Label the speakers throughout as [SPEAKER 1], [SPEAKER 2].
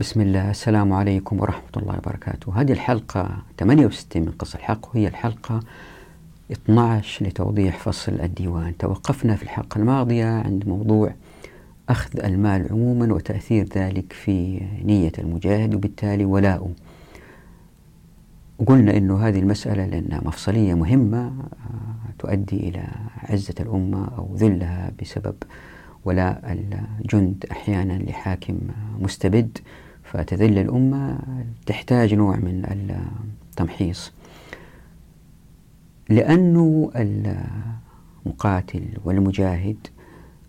[SPEAKER 1] بسم الله السلام عليكم ورحمة الله وبركاته هذه الحلقة 68 من قصة الحق وهي الحلقة 12 لتوضيح فصل الديوان توقفنا في الحلقة الماضية عند موضوع أخذ المال عموما وتأثير ذلك في نية المجاهد وبالتالي ولاؤه وقلنا أن هذه المسألة لأنها مفصلية مهمة آه، تؤدي إلى عزة الأمة أو ذلها بسبب ولاء الجند أحيانا لحاكم مستبد فتذل الأمة تحتاج نوع من التمحيص لأنه المقاتل والمجاهد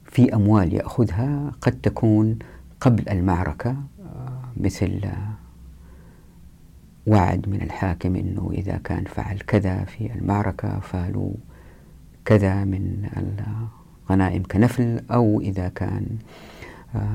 [SPEAKER 1] في أموال يأخذها قد تكون قبل المعركة مثل وعد من الحاكم أنه إذا كان فعل كذا في المعركة فعلوا كذا من الغنائم كنفل أو إذا كان آه،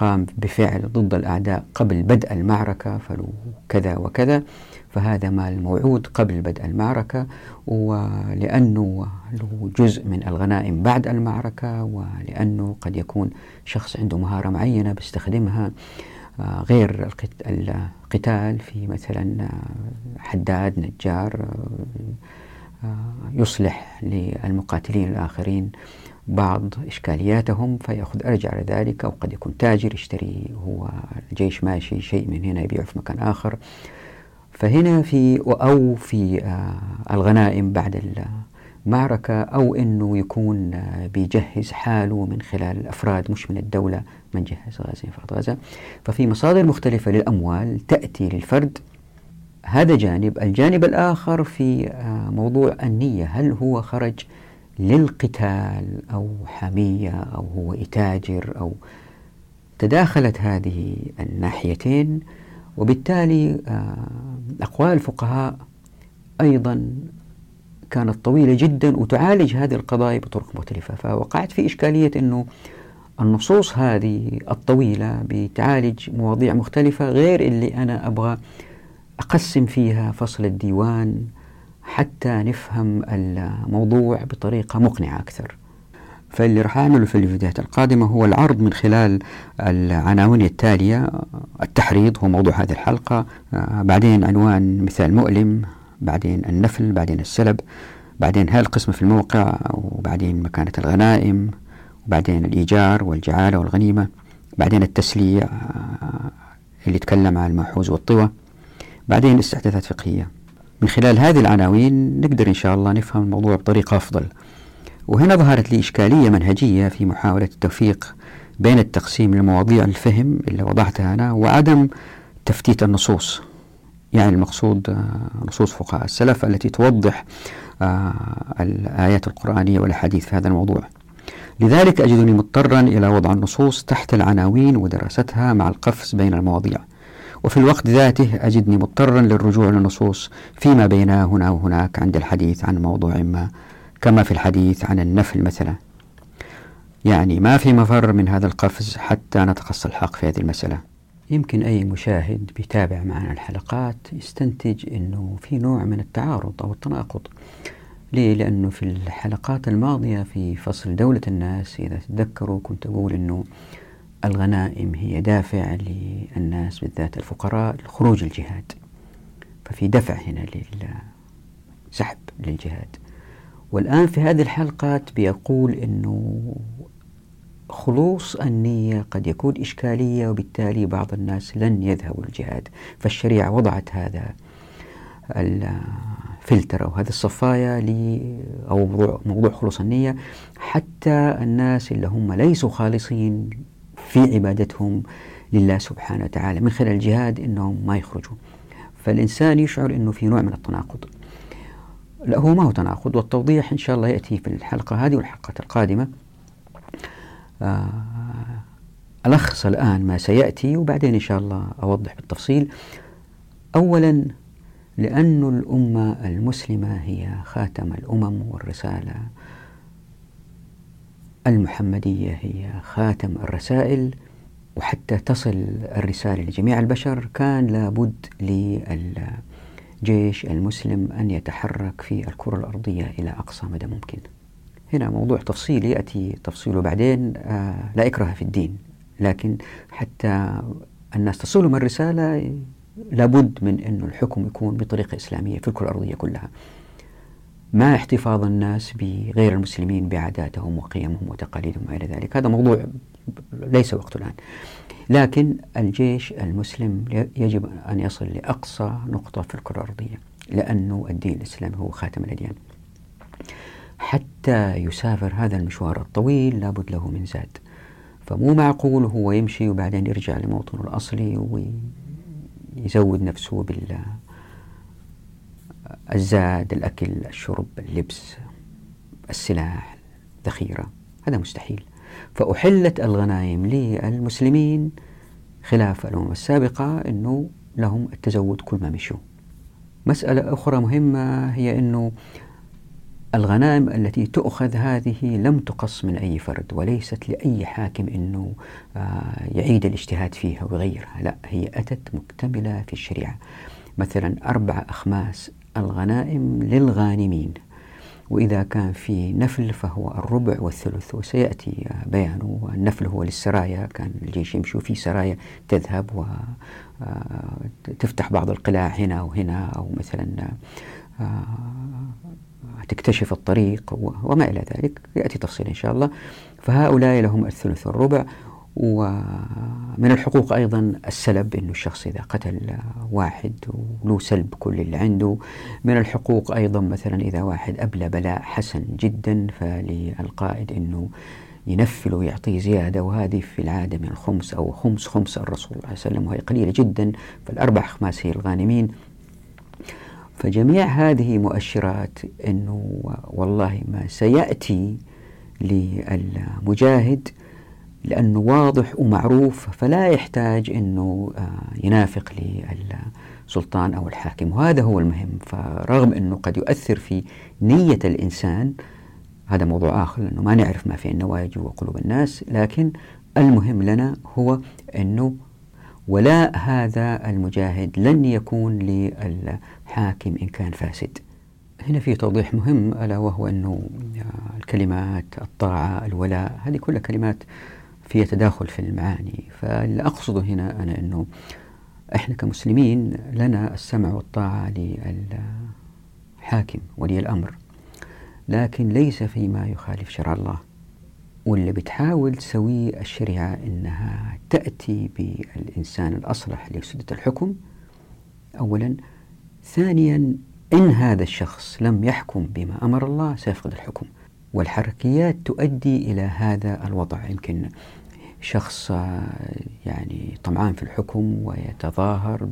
[SPEAKER 1] قام بفعل ضد الأعداء قبل بدء المعركة فلو كذا وكذا فهذا مال موعود قبل بدء المعركة ولأنه له جزء من الغنائم بعد المعركة ولأنه قد يكون شخص عنده مهارة معينة بيستخدمها آه، غير القتال في مثلا آه، حداد نجار آه، يصلح للمقاتلين الآخرين بعض إشكالياتهم فيأخذ أرجع على ذلك وقد يكون تاجر يشتري هو الجيش ماشي شيء من هنا يبيعه في مكان آخر فهنا في أو في آه، الغنائم بعد المعركة أو أنه يكون آه، بيجهز حاله من خلال الأفراد مش من الدولة من جهز غازي فرد غزة ففي مصادر مختلفة للأموال تأتي للفرد هذا جانب الجانب الآخر في آه، موضوع النية هل هو خرج للقتال أو حمية أو هو يتاجر أو تداخلت هذه الناحيتين وبالتالي آه، أقوال الفقهاء أيضا كانت طويلة جدا وتعالج هذه القضايا بطرق مختلفة فوقعت في إشكالية أنه النصوص هذه الطويلة بتعالج مواضيع مختلفة غير اللي أنا أبغى أقسم فيها فصل الديوان حتى نفهم الموضوع بطريقة مقنعة أكثر فاللي راح أعمله في الفيديوهات القادمة هو العرض من خلال العناوين التالية التحريض هو موضوع هذه الحلقة آه، بعدين عنوان مثال مؤلم بعدين النفل بعدين السلب بعدين هاي القسمة في الموقع وبعدين مكانة الغنائم وبعدين الإيجار والجعالة والغنيمة بعدين التسليع آه، اللي تكلم عن الماحوز والطوى بعدين استحداثات فقهيه من خلال هذه العناوين نقدر إن شاء الله نفهم الموضوع بطريقة أفضل وهنا ظهرت لي إشكالية منهجية في محاولة التوفيق بين التقسيم لمواضيع الفهم اللي وضعتها أنا وعدم تفتيت النصوص يعني المقصود آه، نصوص فقهاء السلف التي توضح آه، الآيات القرآنية والأحاديث في هذا الموضوع لذلك أجدني مضطرا إلى وضع النصوص تحت العناوين ودراستها مع القفز بين المواضيع وفي الوقت ذاته أجدني مضطرا للرجوع للنصوص فيما بينها هنا وهناك عند الحديث عن موضوع ما كما في الحديث عن النفل مثلا يعني ما في مفر من هذا القفز حتى نتقص الحق في هذه المسألة يمكن أي مشاهد بيتابع معنا الحلقات يستنتج أنه في نوع من التعارض أو التناقض ليه؟ لأنه في الحلقات الماضية في فصل دولة الناس إذا تتذكروا كنت أقول أنه الغنائم هي دافع للناس بالذات الفقراء لخروج الجهاد ففي دفع هنا للسحب للجهاد والآن في هذه الحلقة بيقول أنه خلوص النية قد يكون إشكالية وبالتالي بعض الناس لن يذهبوا للجهاد فالشريعة وضعت هذا الفلتر أو هذه الصفاية أو موضوع خلوص النية حتى الناس اللي هم ليسوا خالصين في عبادتهم لله سبحانه وتعالى من خلال الجهاد انهم ما يخرجوا فالانسان يشعر انه في نوع من التناقض لا هو ما هو تناقض والتوضيح ان شاء الله ياتي في الحلقه هذه والحلقات القادمه آه، الخص الان ما سياتي وبعدين ان شاء الله اوضح بالتفصيل اولا لأن الأمة المسلمة هي خاتم الأمم والرسالة المحمدية هي خاتم الرسائل وحتى تصل الرسالة لجميع البشر كان لابد للجيش المسلم أن يتحرك في الكرة الأرضية إلى أقصى مدى ممكن هنا موضوع تفصيلي يأتي تفصيله بعدين آه، لا إكره في الدين لكن حتى الناس تصلهم الرسالة لابد من أن الحكم يكون بطريقة إسلامية في الكرة الأرضية كلها ما احتفاظ الناس بغير المسلمين بعاداتهم وقيمهم وتقاليدهم الى ذلك هذا موضوع ليس وقته الآن لكن الجيش المسلم يجب أن يصل لأقصى نقطة في الكرة الأرضية لأنه الدين الإسلامي هو خاتم الأديان حتى يسافر هذا المشوار الطويل لابد له من زاد فمو معقول هو يمشي وبعدين يرجع لموطنه الأصلي ويزود نفسه بال الزاد الأكل الشرب اللبس السلاح ذخيرة هذا مستحيل فأحلت الغنائم للمسلمين خلاف الأمم السابقة أنه لهم التزود كل ما مشوا مسألة أخرى مهمة هي أنه الغنائم التي تؤخذ هذه لم تقص من أي فرد وليست لأي حاكم أنه آه، يعيد الاجتهاد فيها ويغيرها لا هي أتت مكتملة في الشريعة مثلا أربع أخماس الغنائم للغانمين وإذا كان في نفل فهو الربع والثلث وسيأتي بيانه والنفل هو للسرايا كان الجيش يمشوا في سرايا تذهب وتفتح آه، بعض القلاع هنا وهنا أو مثلا آه، تكتشف الطريق وما إلى ذلك يأتي تفصيل إن شاء الله فهؤلاء لهم الثلث والربع ومن الحقوق أيضا السلب أنه الشخص إذا قتل واحد وله سلب كل اللي عنده من الحقوق أيضا مثلا إذا واحد أبلى بلاء حسن جدا فللقائد أنه ينفل ويعطيه زيادة وهذه في العادة من الخمس أو خمس خمس الرسول صلى الله عليه وسلم وهي قليلة جدا فالأربع خماس هي الغانمين فجميع هذه مؤشرات أنه والله ما سيأتي للمجاهد لأنه واضح ومعروف فلا يحتاج أنه آه، ينافق للسلطان أو الحاكم وهذا هو المهم فرغم أنه قد يؤثر في نية الإنسان هذا موضوع آخر لأنه ما نعرف ما في النوايا جوا قلوب الناس لكن المهم لنا هو أنه ولاء هذا المجاهد لن يكون للحاكم إن كان فاسد هنا في توضيح مهم ألا وهو أنه آه، الكلمات الطاعة الولاء هذه كلها كلمات فيها تداخل في المعاني فاللي أقصده هنا أنا أنه إحنا كمسلمين لنا السمع والطاعة للحاكم ولي الأمر لكن ليس فيما يخالف شرع الله واللي بتحاول تسويه الشريعة أنها تأتي بالإنسان الأصلح لسدة الحكم أولا ثانيا إن هذا الشخص لم يحكم بما أمر الله سيفقد الحكم والحركيات تؤدي إلى هذا الوضع يمكن شخص آه، يعني طمعان في الحكم ويتظاهر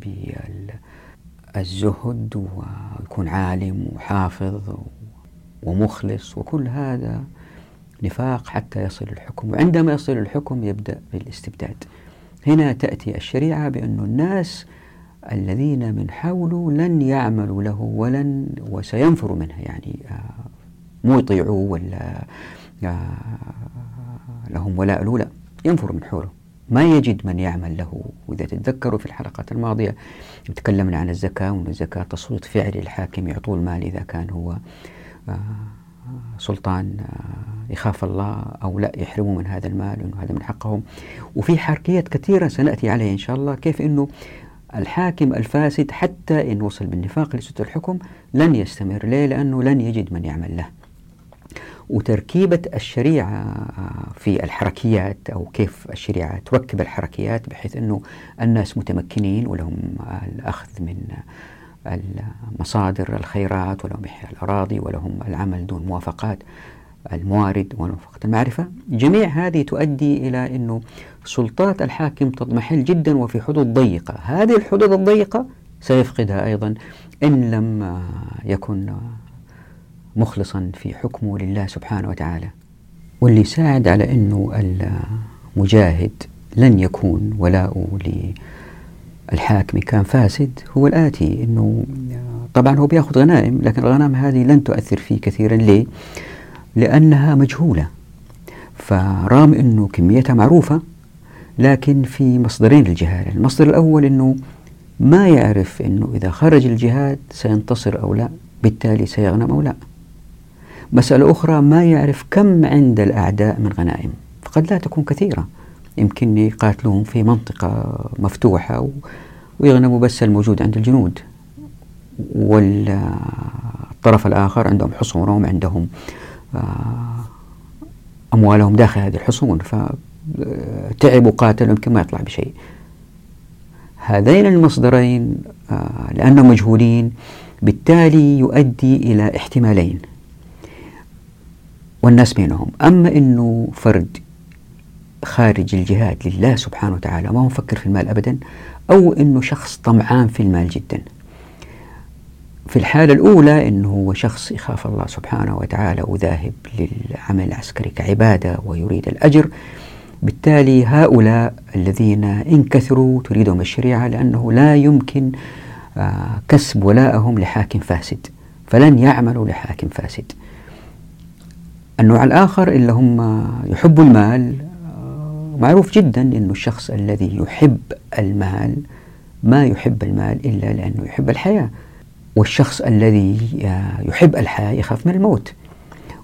[SPEAKER 1] بالزهد ويكون عالم وحافظ ومخلص وكل هذا نفاق حتى يصل الحكم وعندما يصل الحكم يبدأ بالاستبداد هنا تأتي الشريعة بأن الناس الذين من حوله لن يعملوا له ولن وسينفروا منها يعني آه، مو يطيعوه ولا آه، لهم ولاء له لا ينفر من حوله ما يجد من يعمل له وإذا تتذكروا في الحلقات الماضية تكلمنا عن الزكاة وأن الزكاة تصويت فعلي الحاكم يعطوه المال إذا كان هو آه، سلطان آه، يخاف الله أو لا يحرمه من هذا المال وأنه هذا من حقهم وفي حركيات كثيرة سنأتي عليها إن شاء الله كيف أنه الحاكم الفاسد حتى إن وصل بالنفاق لسد الحكم لن يستمر ليه لأنه لن يجد من يعمل له وتركيبة الشريعة في الحركيات أو كيف الشريعة تركب الحركيات بحيث أنه الناس متمكنين ولهم الأخذ من المصادر الخيرات ولهم إحياء الأراضي ولهم العمل دون موافقات الموارد وموافقة المعرفة جميع هذه تؤدي إلى أنه سلطات الحاكم تضمحل جدا وفي حدود ضيقة هذه الحدود الضيقة سيفقدها أيضا إن لم يكن مخلصا في حكمه لله سبحانه وتعالى واللي ساعد على أنه المجاهد لن يكون ولاؤه للحاكم كان فاسد هو الآتي أنه طبعا هو بياخذ غنائم لكن الغنائم هذه لن تؤثر فيه كثيرا ليه؟ لأنها مجهولة فرغم أنه كميتها معروفة لكن في مصدرين للجهالة المصدر الأول أنه ما يعرف أنه إذا خرج الجهاد سينتصر أو لا بالتالي سيغنم أو لا مسألة أخرى ما يعرف كم عند الأعداء من غنائم فقد لا تكون كثيرة يمكن يقاتلون في منطقة مفتوحة ويغنموا بس الموجود عند الجنود والطرف الآخر عندهم حصونهم عندهم آه، أموالهم داخل هذه الحصون فتعبوا آه، قاتلوا يمكن ما يطلع بشيء هذين المصدرين آه، لأنهم مجهولين بالتالي يؤدي إلى احتمالين والناس بينهم أما أنه فرد خارج الجهاد لله سبحانه وتعالى ما هو مفكر في المال أبدا أو أنه شخص طمعان في المال جدا في الحالة الأولى أنه هو شخص يخاف الله سبحانه وتعالى وذاهب للعمل العسكري كعبادة ويريد الأجر بالتالي هؤلاء الذين إن كثروا تريدهم الشريعة لأنه لا يمكن آه، كسب ولاءهم لحاكم فاسد فلن يعملوا لحاكم فاسد النوع الآخر اللي هم يحبوا المال آه، معروف جدا أنه الشخص الذي يحب المال ما يحب المال إلا لأنه يحب الحياة والشخص الذي آه، يحب الحياة يخاف من الموت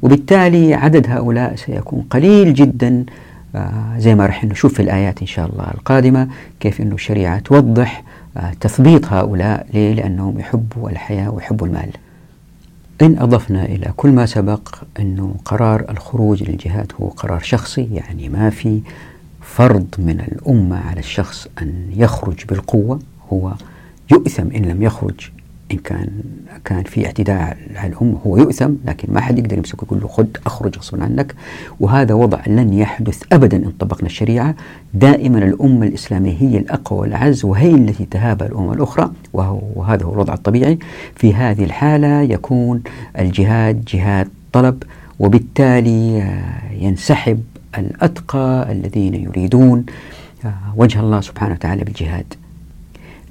[SPEAKER 1] وبالتالي عدد هؤلاء سيكون قليل جدا آه، زي ما راح نشوف في الآيات إن شاء الله القادمة كيف أنه الشريعة توضح تثبيط هؤلاء ليه؟ لأنهم يحبوا الحياة ويحبوا المال إن أضفنا إلى كل ما سبق أنه قرار الخروج للجهاد هو قرار شخصي يعني ما في فرض من الأمة على الشخص أن يخرج بالقوة هو يؤثم إن لم يخرج إن كان كان في اعتداء على الأم هو يؤثم لكن ما حد يقدر يمسكه يقول له خذ أخرج غصبا عنك وهذا وضع لن يحدث أبدا إن طبقنا الشريعة دائما الأمة الإسلامية هي الأقوى والأعز وهي التي تهاب الأمم الأخرى وهذا هو الوضع الطبيعي في هذه الحالة يكون الجهاد جهاد طلب وبالتالي آه، ينسحب الأتقى الذين يريدون آه، وجه الله سبحانه وتعالى بالجهاد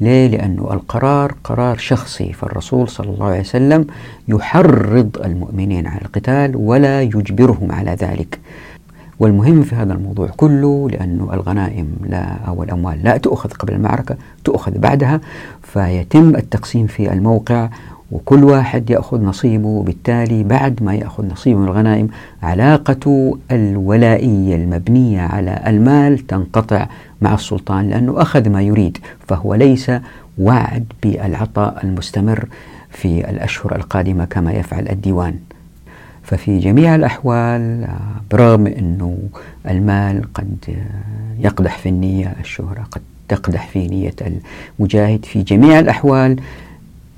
[SPEAKER 1] ليه؟ لأنه القرار قرار شخصي فالرسول صلى الله عليه وسلم يحرض المؤمنين على القتال ولا يجبرهم على ذلك والمهم في هذا الموضوع كله لأن الغنائم لا أو الأموال لا تؤخذ قبل المعركة تؤخذ بعدها فيتم التقسيم في الموقع وكل واحد يأخذ نصيبه وبالتالي بعد ما يأخذ نصيبه من الغنائم علاقة الولائية المبنية على المال تنقطع مع السلطان لأنه أخذ ما يريد فهو ليس وعد بالعطاء المستمر في الأشهر القادمة كما يفعل الديوان ففي جميع الأحوال برغم أنه المال قد يقدح في النية الشهرة قد تقدح في نية المجاهد في جميع الأحوال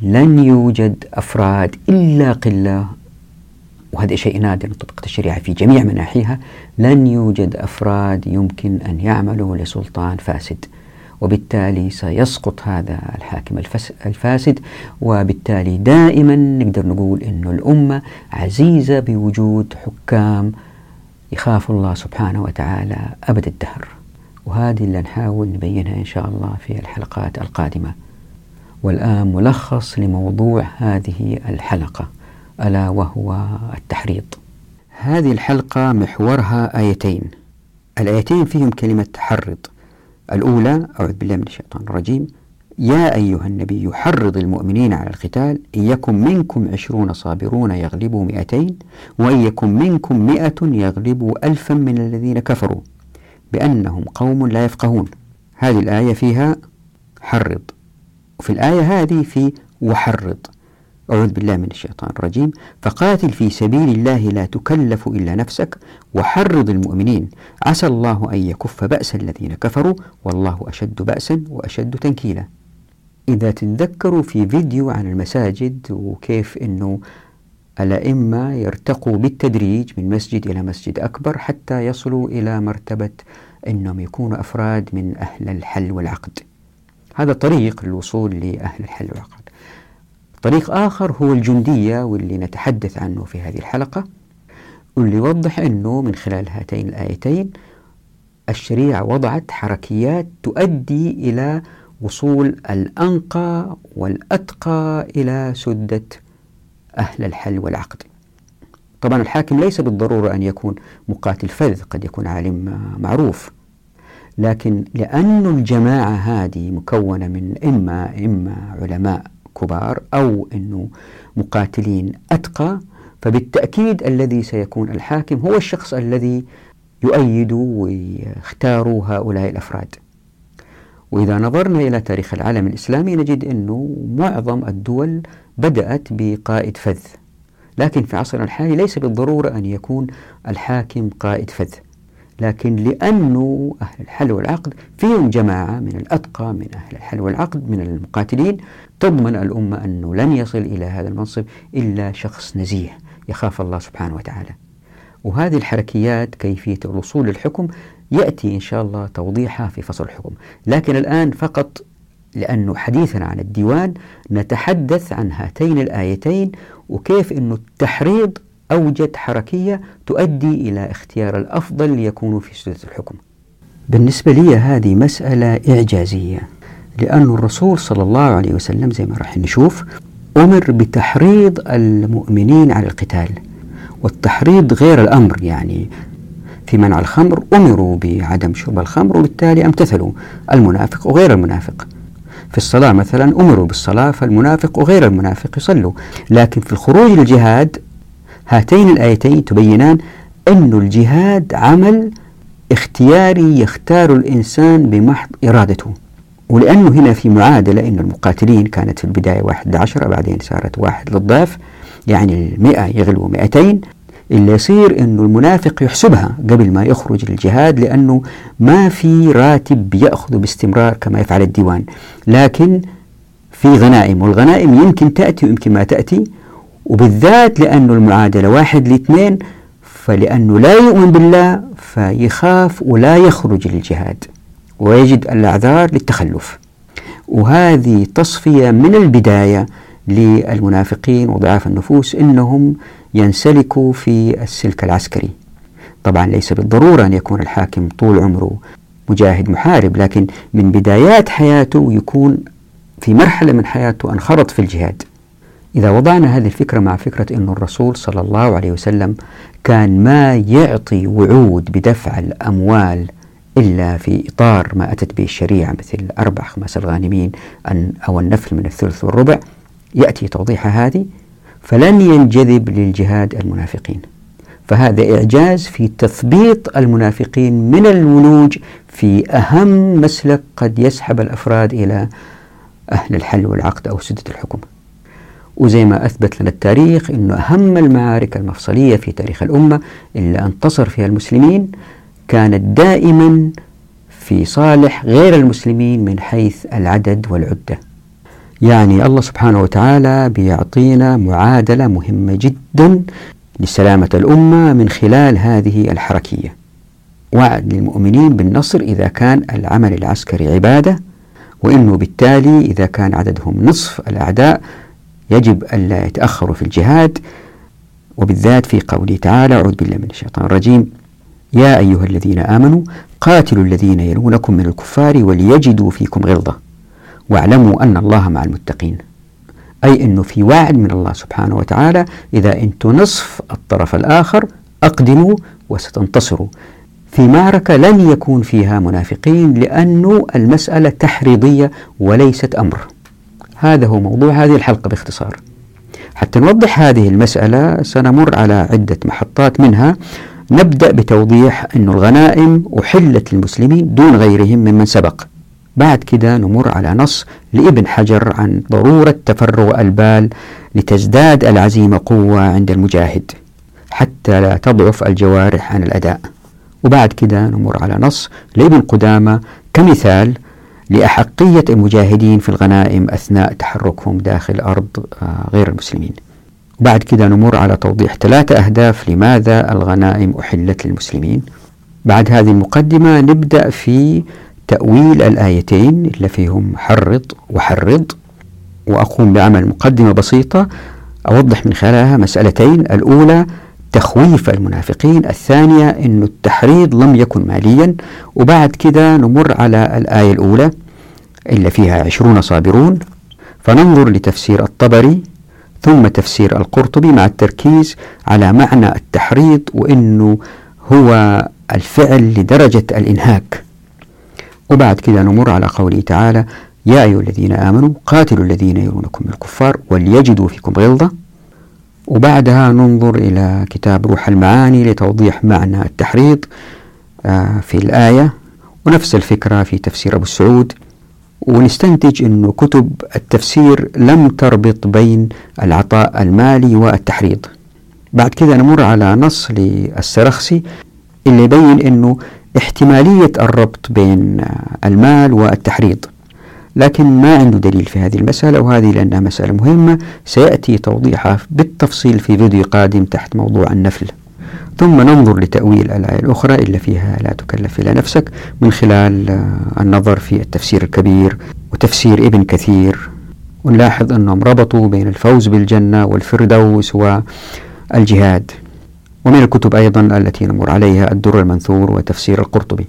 [SPEAKER 1] لن يوجد أفراد إلا قلة وهذا شيء نادر طبقت الشريعة في جميع مناحيها لن يوجد أفراد يمكن أن يعملوا لسلطان فاسد وبالتالي سيسقط هذا الحاكم الفاسد وبالتالي دائما نقدر نقول أن الأمة عزيزة بوجود حكام يخافوا الله سبحانه وتعالى أبد الدهر وهذه اللي نحاول نبينها إن شاء الله في الحلقات القادمة والآن ملخص لموضوع هذه الحلقة ألا وهو التحريض هذه الحلقة محورها آيتين الآيتين فيهم كلمة تحرض الأولى أعوذ بالله من الشيطان الرجيم يا أيها النبي حرض المؤمنين على القتال إن يكن منكم عشرون صابرون يغلبوا مئتين وإن يكن منكم مئة يغلبوا ألفا من الذين كفروا بأنهم قوم لا يفقهون هذه الآية فيها حرض وفي الآية هذه في وحرض أعوذ بالله من الشيطان الرجيم فقاتل في سبيل الله لا تكلف إلا نفسك وحرض المؤمنين عسى الله أن يكف بأس الذين كفروا والله أشد بأسا وأشد تنكيلا إذا تتذكروا في فيديو عن المساجد وكيف أنه الأئمة يرتقوا بالتدريج من مسجد إلى مسجد أكبر حتى يصلوا إلى مرتبة أنهم يكونوا أفراد من أهل الحل والعقد هذا طريق للوصول لأهل الحل والعقد طريق آخر هو الجندية واللي نتحدث عنه في هذه الحلقة واللي يوضح أنه من خلال هاتين الآيتين الشريعة وضعت حركيات تؤدي إلى وصول الأنقى والأتقى إلى سدة أهل الحل والعقد طبعا الحاكم ليس بالضرورة أن يكون مقاتل فذ قد يكون عالم معروف لكن لأن الجماعة هذه مكونة من إما إما علماء كبار أو أنه مقاتلين أتقى فبالتأكيد الذي سيكون الحاكم هو الشخص الذي يؤيد ويختار هؤلاء الأفراد وإذا نظرنا إلى تاريخ العالم الإسلامي نجد أنه معظم الدول بدأت بقائد فذ لكن في عصرنا الحالي ليس بالضرورة أن يكون الحاكم قائد فذ لكن لأنه أهل الحل والعقد فيهم جماعة من الأتقى من أهل الحل والعقد من المقاتلين تضمن الأمة أنه لن يصل إلى هذا المنصب إلا شخص نزيه يخاف الله سبحانه وتعالى وهذه الحركيات كيفية الوصول للحكم يأتي إن شاء الله توضيحها في فصل الحكم لكن الآن فقط لأنه حديثنا عن الديوان نتحدث عن هاتين الآيتين وكيف أن التحريض أوجد حركية تؤدي إلى اختيار الأفضل ليكونوا في سدة الحكم بالنسبة لي هذه مسألة إعجازية لأن الرسول صلى الله عليه وسلم زي ما راح نشوف أمر بتحريض المؤمنين على القتال والتحريض غير الأمر يعني في منع الخمر أمروا بعدم شرب الخمر وبالتالي امتثلوا المنافق وغير المنافق في الصلاة مثلا أمروا بالصلاة فالمنافق وغير المنافق يصلوا لكن في الخروج للجهاد هاتين الآيتين تبينان أن الجهاد عمل اختياري يختار الإنسان بمحض إرادته ولأنه هنا في معادلة أن المقاتلين كانت في البداية واحد عشرة بعدين صارت واحد للضعف يعني المئة يغلو مئتين اللي يصير أن المنافق يحسبها قبل ما يخرج للجهاد لأنه ما في راتب يأخذه باستمرار كما يفعل الديوان لكن في غنائم والغنائم يمكن تأتي ويمكن ما تأتي وبالذات لأنه المعادلة واحد لاثنين فلأنه لا يؤمن بالله فيخاف ولا يخرج للجهاد ويجد الأعذار للتخلف وهذه تصفية من البداية للمنافقين وضعاف النفوس انهم ينسلكوا في السلك العسكري. طبعا ليس بالضروره ان يكون الحاكم طول عمره مجاهد محارب، لكن من بدايات حياته يكون في مرحله من حياته انخرط في الجهاد. إذا وضعنا هذه الفكرة مع فكرة أن الرسول صلى الله عليه وسلم كان ما يعطي وعود بدفع الأموال إلا في إطار ما أتت به الشريعة مثل أربع خمس الغانمين أو النفل من الثلث والربع يأتي توضيح هذه فلن ينجذب للجهاد المنافقين فهذا إعجاز في تثبيط المنافقين من الولوج في أهم مسلك قد يسحب الأفراد إلى أهل الحل والعقد أو سدة الحكم وزي ما أثبت لنا التاريخ أنه أهم المعارك المفصلية في تاريخ الأمة اللي انتصر فيها المسلمين كانت دائما في صالح غير المسلمين من حيث العدد والعدة يعني الله سبحانه وتعالى بيعطينا معادلة مهمة جدا لسلامة الأمة من خلال هذه الحركية وعد للمؤمنين بالنصر إذا كان العمل العسكري عبادة وإنه بالتالي إذا كان عددهم نصف الأعداء يجب ألا يتأخروا في الجهاد وبالذات في قوله تعالى أعوذ بالله من الشيطان الرجيم يا أيها الذين آمنوا قاتلوا الذين يلونكم من الكفار وليجدوا فيكم غلظة واعلموا أن الله مع المتقين أي أنه في وعد من الله سبحانه وتعالى إذا أنتم نصف الطرف الآخر أقدموا وستنتصروا في معركة لن يكون فيها منافقين لأن المسألة تحريضية وليست أمر هذا هو موضوع هذه الحلقة باختصار حتى نوضح هذه المسألة سنمر على عدة محطات منها نبدأ بتوضيح أن الغنائم أحلت للمسلمين دون غيرهم ممن سبق بعد كده نمر على نص لابن حجر عن ضرورة تفرغ البال لتزداد العزيمة قوة عند المجاهد حتى لا تضعف الجوارح عن الأداء وبعد كده نمر على نص لابن قدامة كمثال لأحقية المجاهدين في الغنائم أثناء تحركهم داخل أرض آه، غير المسلمين بعد كده نمر على توضيح ثلاثة أهداف لماذا الغنائم أحلت للمسلمين بعد هذه المقدمة نبدأ في تأويل الآيتين اللي فيهم حرض وحرض وأقوم بعمل مقدمة بسيطة أوضح من خلالها مسألتين الأولى تخويف المنافقين الثانية أن التحريض لم يكن ماليا وبعد كده نمر على الآية الأولى إلا فيها عشرون صابرون فننظر لتفسير الطبري ثم تفسير القرطبي مع التركيز على معنى التحريض وأنه هو الفعل لدرجة الإنهاك وبعد كده نمر على قوله تعالى يا أيها الذين آمنوا قاتلوا الذين يرونكم من الكفار وليجدوا فيكم غلظة وبعدها ننظر إلى كتاب روح المعاني لتوضيح معنى التحريض آه، في الآية ونفس الفكرة في تفسير أبو السعود ونستنتج أن كتب التفسير لم تربط بين العطاء المالي والتحريض بعد كذا نمر على نص للسرخسي اللي يبين أنه احتمالية الربط بين المال والتحريض لكن ما عنده دليل في هذه المسألة وهذه لأنها مسألة مهمة سيأتي توضيحها بالتفصيل في فيديو قادم تحت موضوع النفل ثم ننظر لتأويل الآية الأخرى إلا فيها لا تكلف إلا نفسك من خلال آه، النظر في التفسير الكبير وتفسير ابن كثير ونلاحظ أنهم ربطوا بين الفوز بالجنة والفردوس والجهاد ومن الكتب أيضا التي نمر عليها الدر المنثور وتفسير القرطبي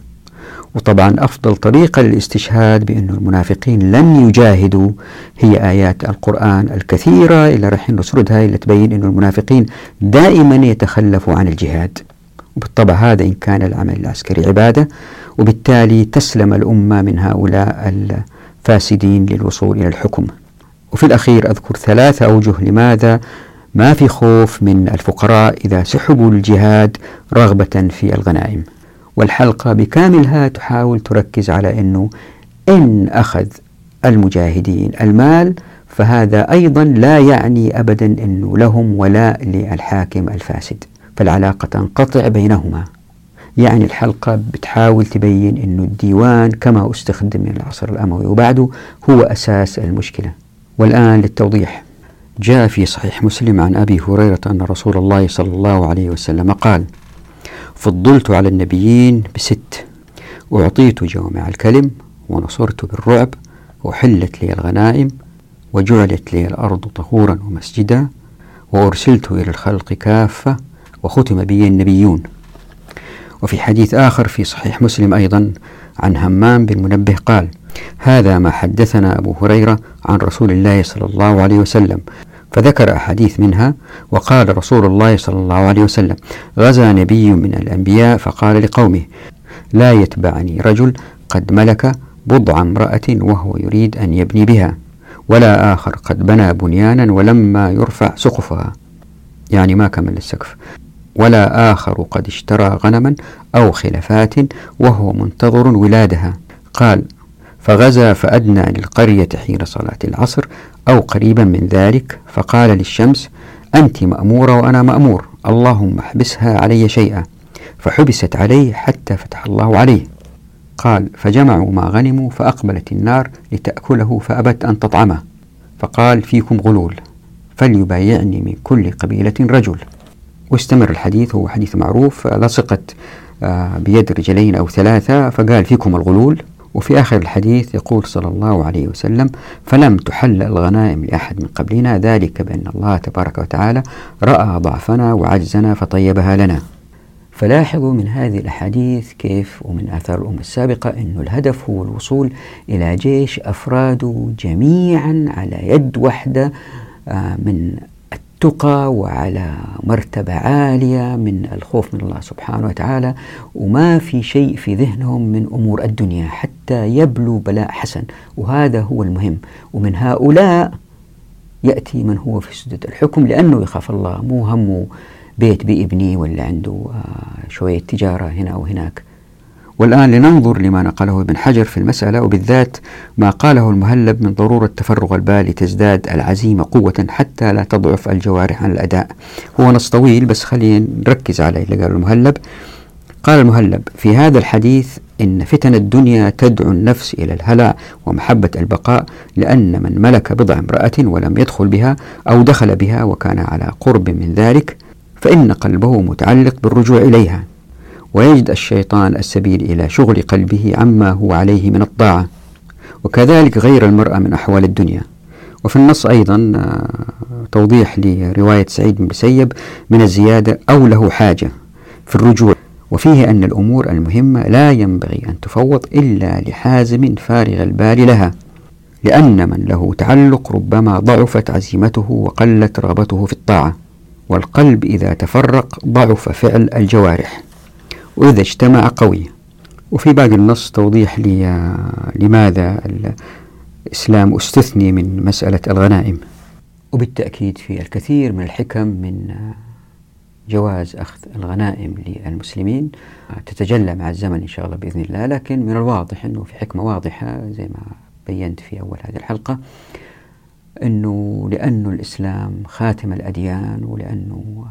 [SPEAKER 1] وطبعا أفضل طريقة للاستشهاد بأن المنافقين لن يجاهدوا هي آيات القرآن الكثيرة اللي راح نسردها اللي تبين أن المنافقين دائما يتخلفوا عن الجهاد وبالطبع هذا إن كان العمل العسكري عبادة وبالتالي تسلم الأمة من هؤلاء الفاسدين للوصول إلى الحكم وفي الأخير أذكر ثلاثة أوجه لماذا ما في خوف من الفقراء إذا سحبوا الجهاد رغبة في الغنائم والحلقة بكاملها تحاول تركز على أنه إن أخذ المجاهدين المال فهذا أيضا لا يعني أبدا أنه لهم ولاء للحاكم الفاسد فالعلاقة تنقطع بينهما يعني الحلقة بتحاول تبين أن الديوان كما استخدم من العصر الأموي وبعده هو أساس المشكلة والآن للتوضيح جاء في صحيح مسلم عن أبي هريرة أن رسول الله صلى الله عليه وسلم قال فضلت على النبيين بست أعطيت جوامع الكلم ونصرت بالرعب وحلت لي الغنائم وجعلت لي الأرض طهورا ومسجدا وأرسلت إلى الخلق كافة وختم بي النبيون وفي حديث آخر في صحيح مسلم أيضا عن همام بن منبه قال هذا ما حدثنا أبو هريرة عن رسول الله صلى الله عليه وسلم فذكر أحاديث منها وقال رسول الله صلى الله عليه وسلم غزا نبي من الأنبياء فقال لقومه لا يتبعني رجل قد ملك بضع امرأة وهو يريد أن يبني بها ولا آخر قد بنى بنيانا ولما يرفع سقفها يعني ما كمل السقف ولا آخر قد اشترى غنما أو خلفات وهو منتظر ولادها قال فغزا فأدنى للقرية حين صلاة العصر أو قريبا من ذلك فقال للشمس أنت مأمورة وأنا مأمور اللهم احبسها علي شيئا فحبست عليه حتى فتح الله عليه قال فجمعوا ما غنموا فأقبلت النار لتأكله فأبت أن تطعمه فقال فيكم غلول فليبايعني من كل قبيلة رجل واستمر الحديث هو حديث معروف لصقت آه، بيد رجلين أو ثلاثة فقال فيكم الغلول وفي آخر الحديث يقول صلى الله عليه وسلم فلم تحل الغنائم لأحد من قبلنا ذلك بأن الله تبارك وتعالى رأى ضعفنا وعجزنا فطيبها لنا فلاحظوا من هذه الأحاديث كيف ومن آثار الأمة السابقة أن الهدف هو الوصول إلى جيش أفراده جميعا على يد واحدة آه، من تقى وعلى مرتبة عالية من الخوف من الله سبحانه وتعالى وما في شيء في ذهنهم من أمور الدنيا حتى يبلو بلاء حسن وهذا هو المهم ومن هؤلاء يأتي من هو في سدة الحكم لأنه يخاف الله مو همه بيت بابنه ولا عنده آه، شوية تجارة هنا وهناك والآن لننظر لما نقله ابن حجر في المسألة وبالذات ما قاله المهلب من ضرورة تفرغ البال لتزداد العزيمة قوة حتى لا تضعف الجوارح عن الأداء هو نص طويل بس خلينا نركز عليه اللي قاله المهلب قال المهلب في هذا الحديث إن فتن الدنيا تدعو النفس إلى الهلع ومحبة البقاء لأن من ملك بضع امرأة ولم يدخل بها أو دخل بها وكان على قرب من ذلك فإن قلبه متعلق بالرجوع إليها ويجد الشيطان السبيل إلى شغل قلبه عما هو عليه من الطاعة وكذلك غير المرأة من أحوال الدنيا وفي النص أيضا آه، توضيح لرواية سعيد بن سيب من الزيادة أو له حاجة في الرجوع وفيه أن الأمور المهمة لا ينبغي أن تفوض إلا لحازم فارغ البال لها لأن من له تعلق ربما ضعفت عزيمته وقلت رغبته في الطاعة والقلب إذا تفرق ضعف فعل الجوارح وإذا اجتمع قوي وفي باقي النص توضيح آه، لماذا الإسلام استثني من مسألة الغنائم وبالتأكيد في الكثير من الحكم من آه، جواز أخذ الغنائم للمسلمين آه، تتجلى مع الزمن إن شاء الله بإذن الله لكن من الواضح أنه في حكمة واضحة زي ما بينت في أول هذه الحلقة أنه لأنه الإسلام خاتم الأديان ولأنه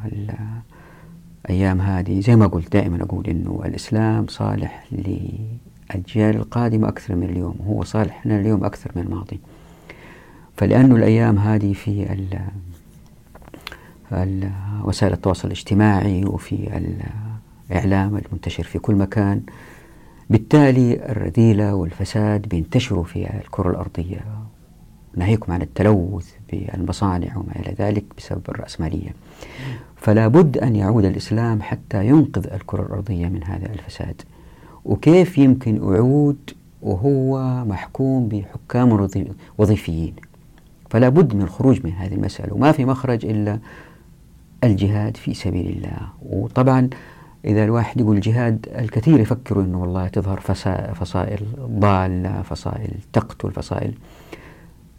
[SPEAKER 1] الأيام هذه زي ما قلت دائما أقول أنه الإسلام صالح للأجيال القادمة أكثر من اليوم هو صالح لنا اليوم أكثر من الماضي فلأنه الأيام هذه في وسائل التواصل الاجتماعي وفي الإعلام المنتشر في كل مكان بالتالي الرذيلة والفساد بينتشروا في الكرة الأرضية ناهيكم عن التلوث في المصانع وما إلى ذلك بسبب الرأسمالية فلا بد أن يعود الإسلام حتى ينقذ الكرة الأرضية من هذا الفساد وكيف يمكن أعود وهو محكوم بحكام وظيفيين فلا بد من الخروج من هذه المسألة وما في مخرج إلا الجهاد في سبيل الله وطبعا إذا الواحد يقول جهاد الكثير يفكروا أنه والله تظهر فصائل ضالة فصائل تقتل فصائل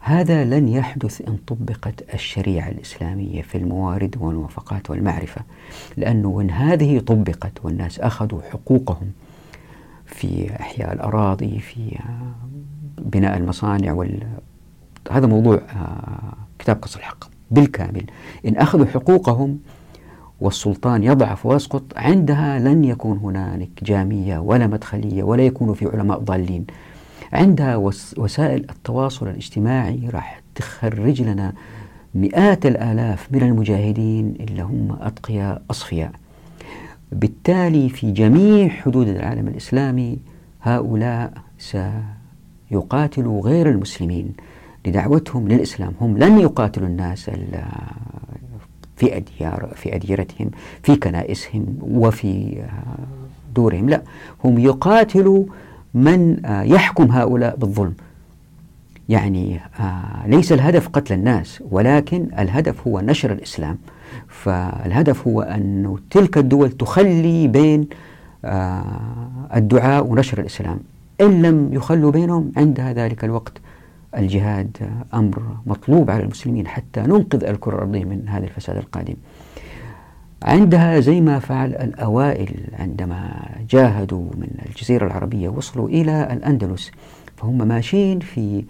[SPEAKER 1] هذا لن يحدث إن طبقت الشريعة الإسلامية في الموارد والموافقات والمعرفة لأنه وإن هذه طبقت والناس أخذوا حقوقهم في إحياء الأراضي في بناء المصانع وال... هذا موضوع آه، كتاب قص الحق بالكامل إن أخذوا حقوقهم والسلطان يضعف ويسقط عندها لن يكون هنالك جامية ولا مدخلية ولا يكون في علماء ضالين عندها وسائل التواصل الاجتماعي راح تخرج لنا مئات الآلاف من المجاهدين اللي هم أتقياء أصفياء بالتالي في جميع حدود العالم الإسلامي هؤلاء سيقاتلوا غير المسلمين لدعوتهم للإسلام هم لن يقاتلوا الناس في أديار في أديرتهم في كنائسهم وفي دورهم لا هم يقاتلوا من آه، يحكم هؤلاء بالظلم يعني آه، ليس الهدف قتل الناس ولكن الهدف هو نشر الإسلام فالهدف هو أن تلك الدول تخلي بين آه، الدعاء ونشر الإسلام إن لم يخلوا بينهم عندها ذلك الوقت الجهاد أمر مطلوب على المسلمين حتى ننقذ الكرة الأرضية من هذا الفساد القادم عندها زي ما فعل الأوائل عندما جاهدوا من الجزيرة العربية وصلوا إلى الأندلس فهم ماشيين في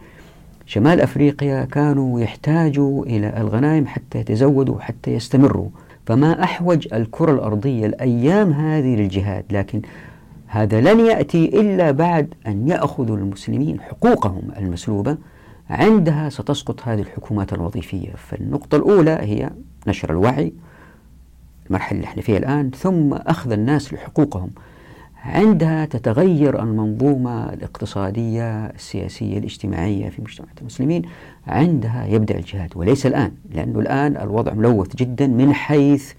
[SPEAKER 1] شمال أفريقيا كانوا يحتاجوا إلى الغنائم حتى يتزودوا حتى يستمروا فما أحوج الكرة الأرضية الأيام هذه للجهاد لكن هذا لن يأتي إلا بعد أن يأخذوا المسلمين حقوقهم المسلوبة عندها ستسقط هذه الحكومات الوظيفية فالنقطة الأولى هي نشر الوعي المرحلة اللي احنا فيها الآن ثم أخذ الناس لحقوقهم عندها تتغير المنظومة الاقتصادية السياسية الاجتماعية في مجتمعات المسلمين عندها يبدأ الجهاد وليس الآن لأنه الآن الوضع ملوث جدا من حيث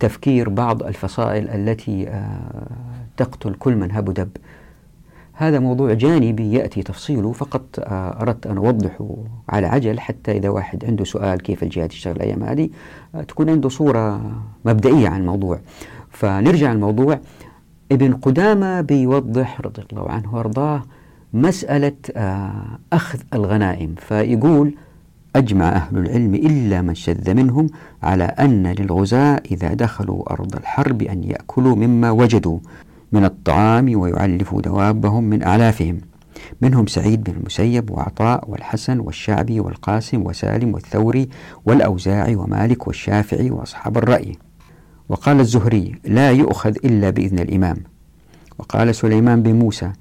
[SPEAKER 1] تفكير بعض الفصائل التي آه، تقتل كل من هب دب هذا موضوع جانبي يأتي تفصيله فقط آه، أردت أن أوضحه على عجل حتى إذا واحد عنده سؤال كيف الجهات تشتغل الأيام هذه آه، تكون عنده صورة مبدئية عن الموضوع فنرجع للموضوع ابن قدامة بيوضح رضي الله عنه وأرضاه مسألة آه، أخذ الغنائم فيقول أجمع أهل العلم إلا من شذ منهم على أن للغزاة إذا دخلوا أرض الحرب أن يأكلوا مما وجدوا من الطعام ويعلف دوابهم من أعلافهم منهم سعيد بن المسيب وعطاء والحسن والشعبي والقاسم وسالم والثوري والأوزاعي ومالك والشافعي وأصحاب الرأي وقال الزهري لا يؤخذ إلا بإذن الإمام وقال سليمان بن موسى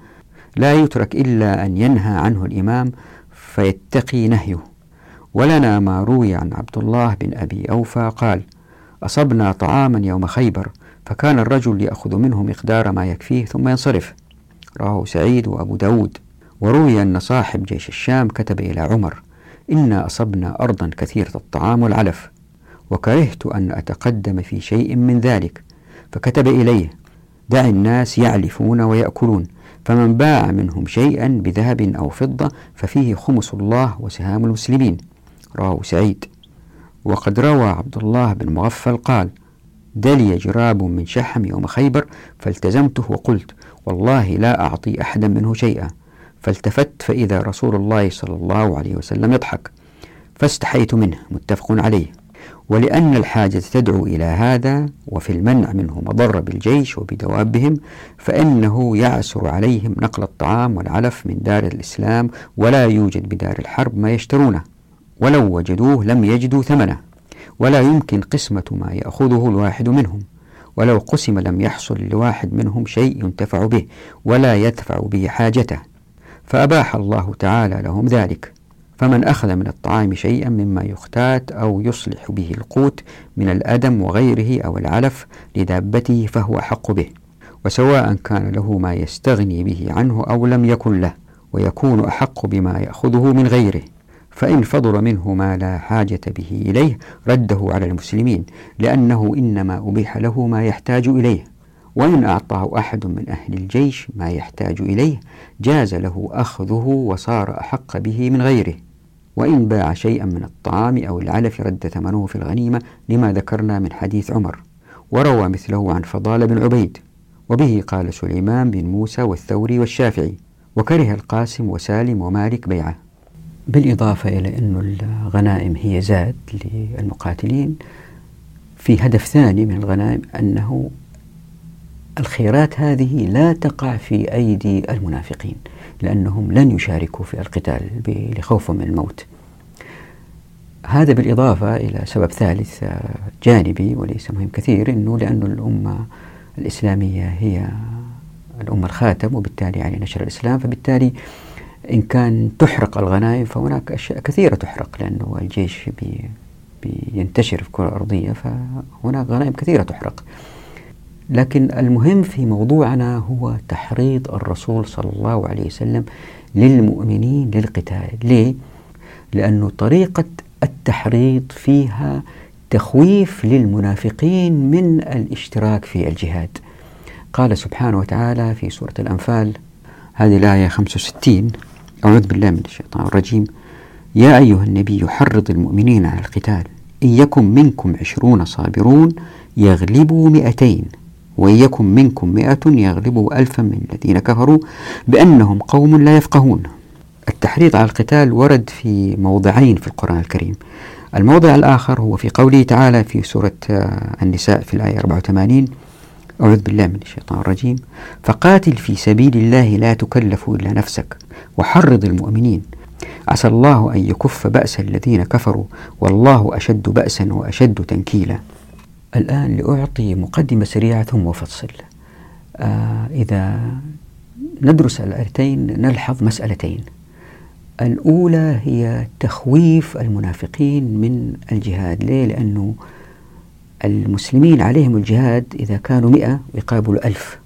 [SPEAKER 1] لا يترك إلا أن ينهى عنه الإمام فيتقي نهيه ولنا ما روي عن عبد الله بن أبي أوفى قال أصبنا طعاما يوم خيبر فكان الرجل يأخذ منه مقدار ما يكفيه ثم ينصرف رواه سعيد وأبو داود وروي أن صاحب جيش الشام كتب إلى عمر إنا أصبنا أرضا كثيرة الطعام والعلف وكرهت أن أتقدم في شيء من ذلك فكتب إليه دع الناس يعلفون ويأكلون فمن باع منهم شيئا بذهب أو فضة ففيه خمس الله وسهام المسلمين رواه سعيد وقد روى عبد الله بن مغفل قال دلي جراب من شحم يوم خيبر فالتزمته وقلت والله لا أعطي أحدا منه شيئا فالتفت فإذا رسول الله صلى الله عليه وسلم يضحك فاستحيت منه متفق عليه ولأن الحاجة تدعو إلى هذا وفي المنع منه مضر بالجيش وبدوابهم فإنه يعسر عليهم نقل الطعام والعلف من دار الإسلام ولا يوجد بدار الحرب ما يشترونه ولو وجدوه لم يجدوا ثمنه ولا يمكن قسمة ما يأخذه الواحد منهم ولو قسم لم يحصل لواحد منهم شيء ينتفع به ولا يدفع به حاجته فأباح الله تعالى لهم ذلك فمن أخذ من الطعام شيئا مما يختات أو يصلح به القوت من الأدم وغيره أو العلف لدابته فهو أحق به وسواء كان له ما يستغني به عنه أو لم يكن له ويكون أحق بما يأخذه من غيره فإن فضل منه ما لا حاجة به إليه رده على المسلمين لأنه إنما أبيح له ما يحتاج إليه وإن أعطاه أحد من أهل الجيش ما يحتاج إليه جاز له أخذه وصار أحق به من غيره وإن باع شيئا من الطعام أو العلف رد ثمنه في الغنيمة لما ذكرنا من حديث عمر وروى مثله عن فضال بن عبيد وبه قال سليمان بن موسى والثوري والشافعي وكره القاسم وسالم ومالك بيعه بالإضافة إلى أن الغنائم هي زاد للمقاتلين في هدف ثاني من الغنائم أنه الخيرات هذه لا تقع في أيدي المنافقين لأنهم لن يشاركوا في القتال لخوفهم من الموت هذا بالإضافة إلى سبب ثالث جانبي وليس مهم كثير أنه لأن الأمة الإسلامية هي الأمة الخاتم وبالتالي يعني نشر الإسلام فبالتالي آه إن كان تحرق الغنائم فهناك أشياء كثيرة تحرق لأنه الجيش بي بينتشر في الكرة الأرضية فهناك غنائم كثيرة تحرق لكن المهم في موضوعنا هو تحريض الرسول صلى الله عليه وسلم للمؤمنين للقتال ليه؟ لأنه طريقة التحريض فيها تخويف للمنافقين من الاشتراك في الجهاد قال سبحانه وتعالى في سورة الأنفال هذه الآية 65 أعوذ بالله من الشيطان الرجيم يا أيها النبي حرض المؤمنين على القتال إن يكن منكم عشرون صابرون يغلبوا مئتين وإن يكن منكم مئة يغلبوا ألفا من الذين كفروا بأنهم قوم لا يفقهون التحريض على القتال ورد في موضعين في القرآن الكريم الموضع الآخر هو في قوله تعالى في سورة آه، النساء في الآية 84 أعوذ بالله من الشيطان الرجيم فقاتل في سبيل الله لا تكلف إلا نفسك وحرض المؤمنين عسى الله أن يكف بأس الذين كفروا والله أشد بأسا وأشد تنكيلا الآن لأعطي مقدمة سريعة ثم أفصل آه إذا ندرس الآيتين نلحظ مسألتين الأولى هي تخويف المنافقين من الجهاد ليه؟ لأنه المسلمين عليهم الجهاد إذا كانوا مئة يقابلوا ألف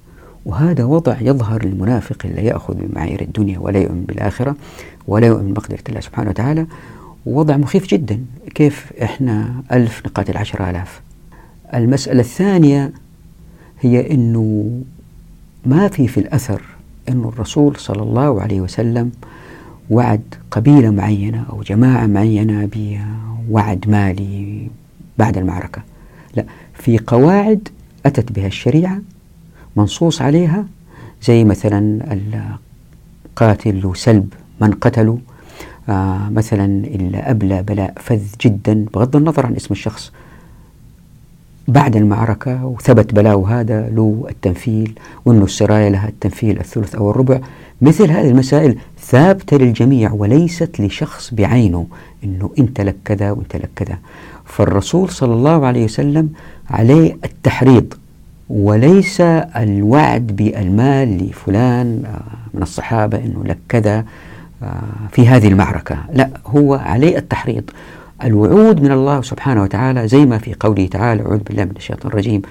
[SPEAKER 1] وهذا وضع يظهر للمنافق اللي يأخذ بمعايير الدنيا ولا يؤمن بالآخرة ولا يؤمن بقدرة الله سبحانه وتعالى وضع مخيف جدا كيف إحنا ألف نقاتل عشر آلاف المسألة الثانية هي أنه ما في في الأثر أن الرسول صلى الله عليه وسلم وعد قبيلة معينة أو جماعة معينة بوعد مالي بعد المعركة لا في قواعد أتت بها الشريعة منصوص عليها زي مثلا القاتل وسلب من قتله آه مثلا أبلى بلاء فذ جدا بغض النظر عن اسم الشخص بعد المعركة وثبت بلاؤه هذا له التنفيل وأنه السرايا لها التنفيل الثلث أو الربع مثل هذه المسائل ثابتة للجميع وليست لشخص بعينه أنه أنت لك كذا وأنت لك كذا فالرسول صلى الله عليه وسلم عليه التحريض وليس الوعد بالمال لفلان آه، من الصحابة أنه لك كذا آه، في هذه المعركة لا هو عليه التحريض الوعود من الله سبحانه وتعالى زي ما في قوله تعالى أعوذ بالله من الشيطان الرجيم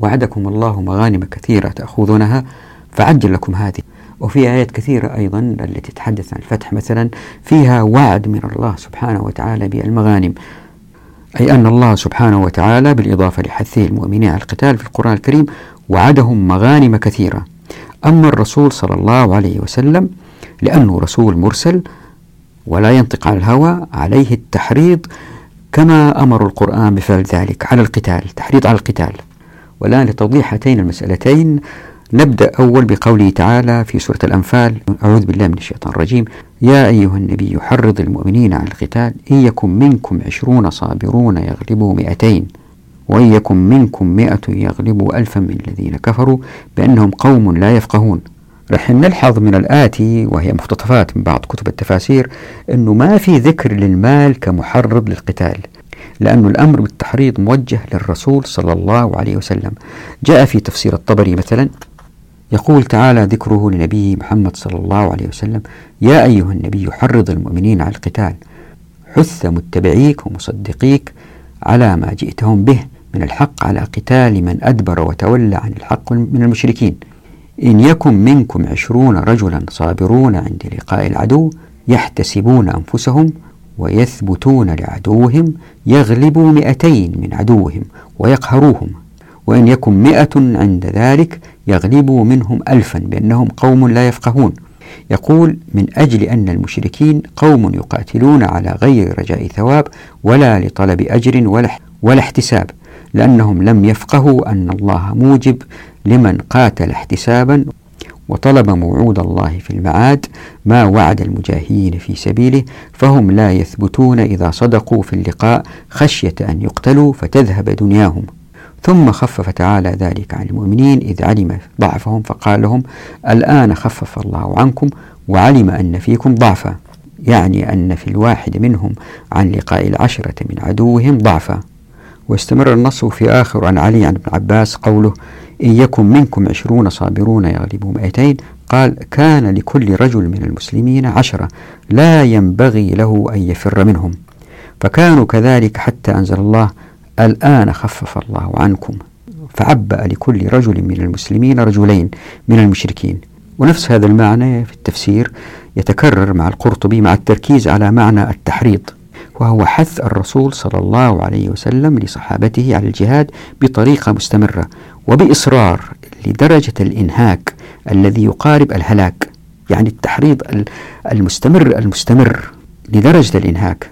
[SPEAKER 1] وعدكم الله مغانم كثيرة تأخذونها فعجل لكم هذه وفي آيات كثيرة أيضا التي تتحدث عن الفتح مثلا فيها وعد من الله سبحانه وتعالى بالمغانم أي أن الله سبحانه وتعالى بالإضافة لحثه المؤمنين على القتال في القرآن الكريم وعدهم مغانم كثيرة أما الرسول صلى الله عليه وسلم لأنه رسول مرسل ولا ينطق عن الهوى عليه التحريض كما أمر القرآن بفعل ذلك على القتال تحريض على القتال والآن لتوضيح هاتين المسألتين نبدأ أول بقوله تعالى في سورة الأنفال أعوذ بالله من الشيطان الرجيم يا أيها النبي حرض المؤمنين على القتال إن يكن منكم عشرون صابرون يغلبوا مئتين وإن يكن منكم مئة يغلبوا ألفا من الذين كفروا بأنهم قوم لا يفقهون رح نلحظ من الآتي وهي مقتطفات من بعض كتب التفاسير أنه ما في ذكر للمال كمحرض للقتال لأن الأمر بالتحريض موجه للرسول صلى الله عليه وسلم جاء في تفسير الطبري مثلا يقول تعالى ذكره لنبيه محمد صلى الله عليه وسلم يا أيها النبي حرض المؤمنين على القتال حث متبعيك ومصدقيك على ما جئتهم به من الحق على قتال من أدبر وتولى عن الحق من المشركين إن يكن منكم عشرون رجلا صابرون عند لقاء العدو يحتسبون أنفسهم ويثبتون لعدوهم يغلبوا مئتين من عدوهم ويقهروهم وإن يكن مئة عند ذلك يغلبوا منهم ألفا بأنهم قوم لا يفقهون يقول من أجل أن المشركين قوم يقاتلون على غير رجاء ثواب ولا لطلب أجر ولا, ولا احتساب لأنهم لم يفقهوا أن الله موجب لمن قاتل احتسابا وطلب موعود الله في المعاد ما وعد المجاهدين في سبيله فهم لا يثبتون إذا صدقوا في اللقاء خشية أن يقتلوا فتذهب دنياهم ثم خفف تعالى ذلك عن المؤمنين إذ علم ضعفهم فقال لهم الآن خفف الله عنكم وعلم أن فيكم ضعفا يعني أن في الواحد منهم عن لقاء العشرة من عدوهم ضعفا واستمر النص في آخر عن علي عن ابن عباس قوله إن يكن منكم عشرون صابرون يغلبوا مئتين قال كان لكل رجل من المسلمين عشرة لا ينبغي له أن يفر منهم فكانوا كذلك حتى أنزل الله الآن خفف الله عنكم فعبأ لكل رجل من المسلمين رجلين من المشركين ونفس هذا المعنى في التفسير يتكرر مع القرطبي مع التركيز على معنى التحريض وهو حث الرسول صلى الله عليه وسلم لصحابته على الجهاد بطريقة مستمرة وبإصرار لدرجة الإنهاك الذي يقارب الهلاك يعني التحريض المستمر المستمر لدرجة الإنهاك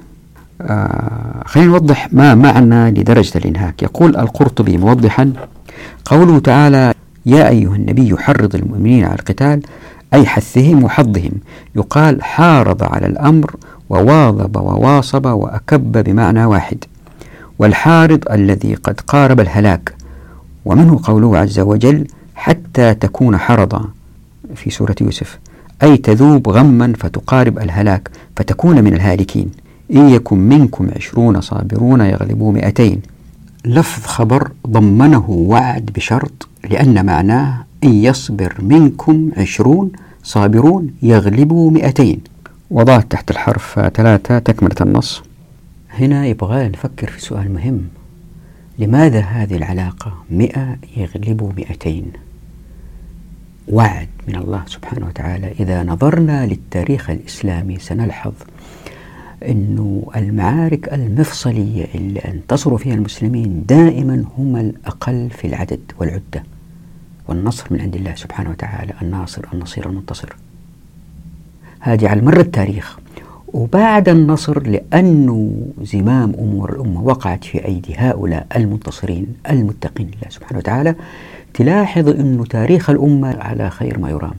[SPEAKER 1] آه، خلينا نوضح ما معنى لدرجة الإنهاك يقول القرطبي موضحا قوله تعالى يا أيها النبي يحرض المؤمنين على القتال أي حثهم وحظهم يقال حارض على الأمر وواظب وواصب وأكب بمعنى واحد والحارض الذي قد قارب الهلاك ومنه قوله عز وجل حتى تكون حرضا في سورة يوسف أي تذوب غما فتقارب الهلاك فتكون من الهالكين إن يكن منكم عشرون صابرون يغلبوا مئتين لفظ خبر ضمنه وعد بشرط لأن معناه إن يصبر منكم عشرون صابرون يغلبوا مئتين وضعت تحت الحرف ثلاثة تكملة النص هنا يبغى نفكر في سؤال مهم لماذا هذه العلاقة مئة يغلب مئتين وعد من الله سبحانه وتعالى إذا نظرنا للتاريخ الإسلامي سنلحظ أن المعارك المفصلية اللي انتصروا فيها المسلمين دائما هم الأقل في العدد والعدة والنصر من عند الله سبحانه وتعالى الناصر النصير المنتصر هذه على مر التاريخ وبعد النصر لأنه زمام أمور الأمة وقعت في أيدي هؤلاء المنتصرين المتقين لله سبحانه وتعالى تلاحظ أن تاريخ الأمة على خير ما يرام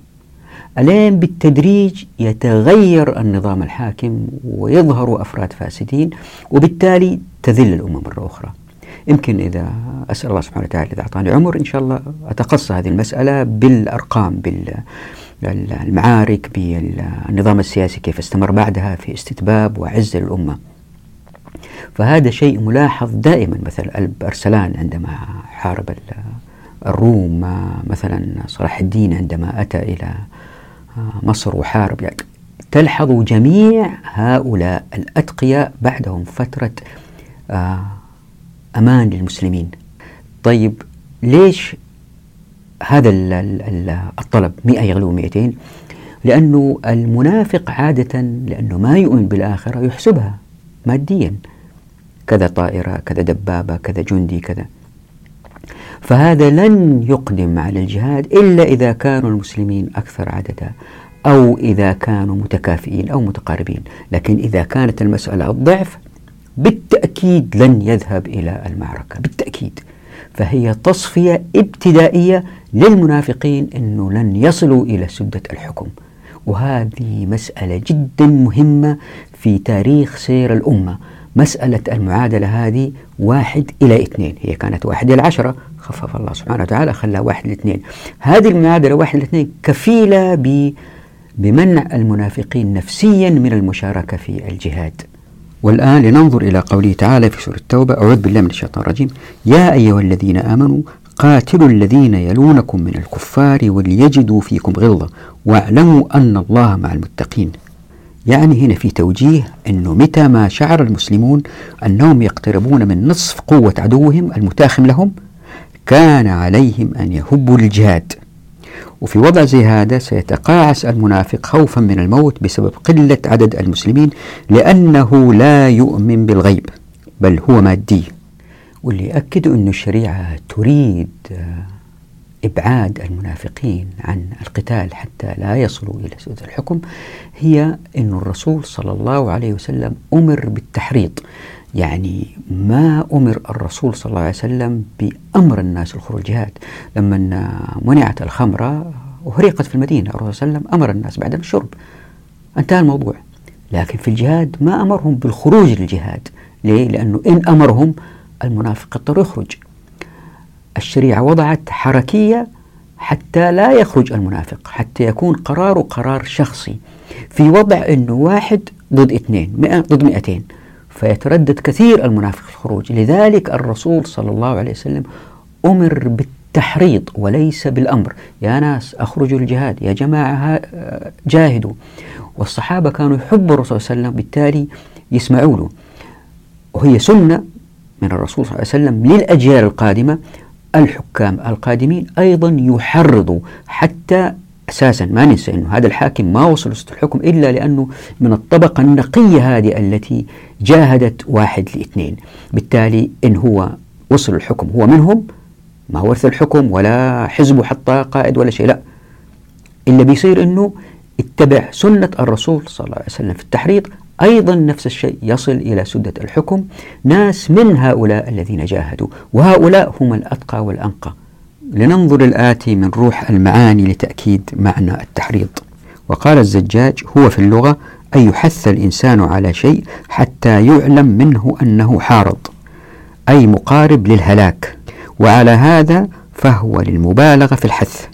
[SPEAKER 1] الين بالتدريج يتغير النظام الحاكم ويظهر افراد فاسدين وبالتالي تذل الامم اخرى. يمكن اذا اسال الله سبحانه وتعالى اذا اعطاني عمر ان شاء الله اتقصى هذه المساله بالارقام بال المعارك بالنظام السياسي كيف استمر بعدها في استتباب وعز الأمة فهذا شيء ملاحظ دائما مثل ألب أرسلان عندما حارب الروم مثلا صلاح الدين عندما أتى إلى مصر وحارب يعني تلحظ جميع هؤلاء الأتقياء بعدهم فترة آه، أمان للمسلمين طيب ليش هذا الطلب 100 يغلو 200 لأنه المنافق عادة لأنه ما يؤمن بالآخرة يحسبها ماديا كذا طائرة كذا دبابة كذا جندي كذا فهذا لن يقدم على الجهاد إلا إذا كانوا المسلمين أكثر عددا أو إذا كانوا متكافئين أو متقاربين لكن إذا كانت المسألة الضعف بالتأكيد لن يذهب إلى المعركة بالتأكيد فهي تصفية ابتدائية للمنافقين أنه لن يصلوا إلى سدة الحكم وهذه مسألة جدا مهمة في تاريخ سير الأمة مسألة المعادلة هذه واحد إلى اثنين هي كانت واحد إلى عشرة خفف الله سبحانه وتعالى خلى واحد لاثنين هذه المعادلة واحد لاثنين كفيلة ب بمنع المنافقين نفسيا من المشاركة في الجهاد والآن لننظر إلى قوله تعالى في سورة التوبة أعوذ بالله من الشيطان الرجيم يا أيها الذين آمنوا قاتلوا الذين يلونكم من الكفار وليجدوا فيكم غلظة واعلموا أن الله مع المتقين يعني هنا في توجيه أنه متى ما شعر المسلمون أنهم يقتربون من نصف قوة عدوهم المتاخم لهم كان عليهم أن يهبوا للجهاد وفي وضع زي هذا سيتقاعس المنافق خوفا من الموت بسبب قلة عدد المسلمين لأنه لا يؤمن بالغيب بل هو مادي واللي يأكد أن الشريعة تريد إبعاد المنافقين عن القتال حتى لا يصلوا إلى سدة الحكم هي أن الرسول صلى الله عليه وسلم أمر بالتحريض يعني ما أمر الرسول صلى الله عليه وسلم بأمر الناس الخروج جهاد لما منعت الخمرة وهريقت في المدينة الرسول صلى الله عليه وسلم أمر الناس بعد الشرب انتهى الموضوع لكن في الجهاد ما أمرهم بالخروج للجهاد ليه؟ لأنه إن أمرهم المنافق اضطر يخرج الشريعة وضعت حركية حتى لا يخرج المنافق حتى يكون قراره قرار شخصي في وضع أنه واحد ضد اثنين مئة ضد مئتين فيتردد كثير المنافق في الخروج لذلك الرسول صلى الله عليه وسلم أمر بالتحريض وليس بالأمر يا ناس أخرجوا للجهاد يا جماعة جاهدوا والصحابة كانوا يحبوا الرسول صلى الله عليه وسلم بالتالي يسمعوا له وهي سنة من الرسول صلى الله عليه وسلم للأجيال القادمة الحكام القادمين أيضا يحرضوا حتى أساسا ما ننسى أنه هذا الحاكم ما وصل الحكم إلا لأنه من الطبقة النقية هذه التي جاهدت واحد لاثنين بالتالي إن هو وصل الحكم هو منهم ما ورث الحكم ولا حزبه حتى قائد ولا شيء لا اللي بيصير أنه اتبع سنة الرسول صلى الله عليه وسلم في التحريض أيضا نفس الشيء يصل إلى سدة الحكم ناس من هؤلاء الذين جاهدوا وهؤلاء هم الأتقى والأنقى لننظر الآتي من روح المعاني لتأكيد معنى التحريض وقال الزجاج هو في اللغة أن يحث الإنسان على شيء حتى يعلم منه أنه حارض أي مقارب للهلاك وعلى هذا فهو للمبالغة في الحث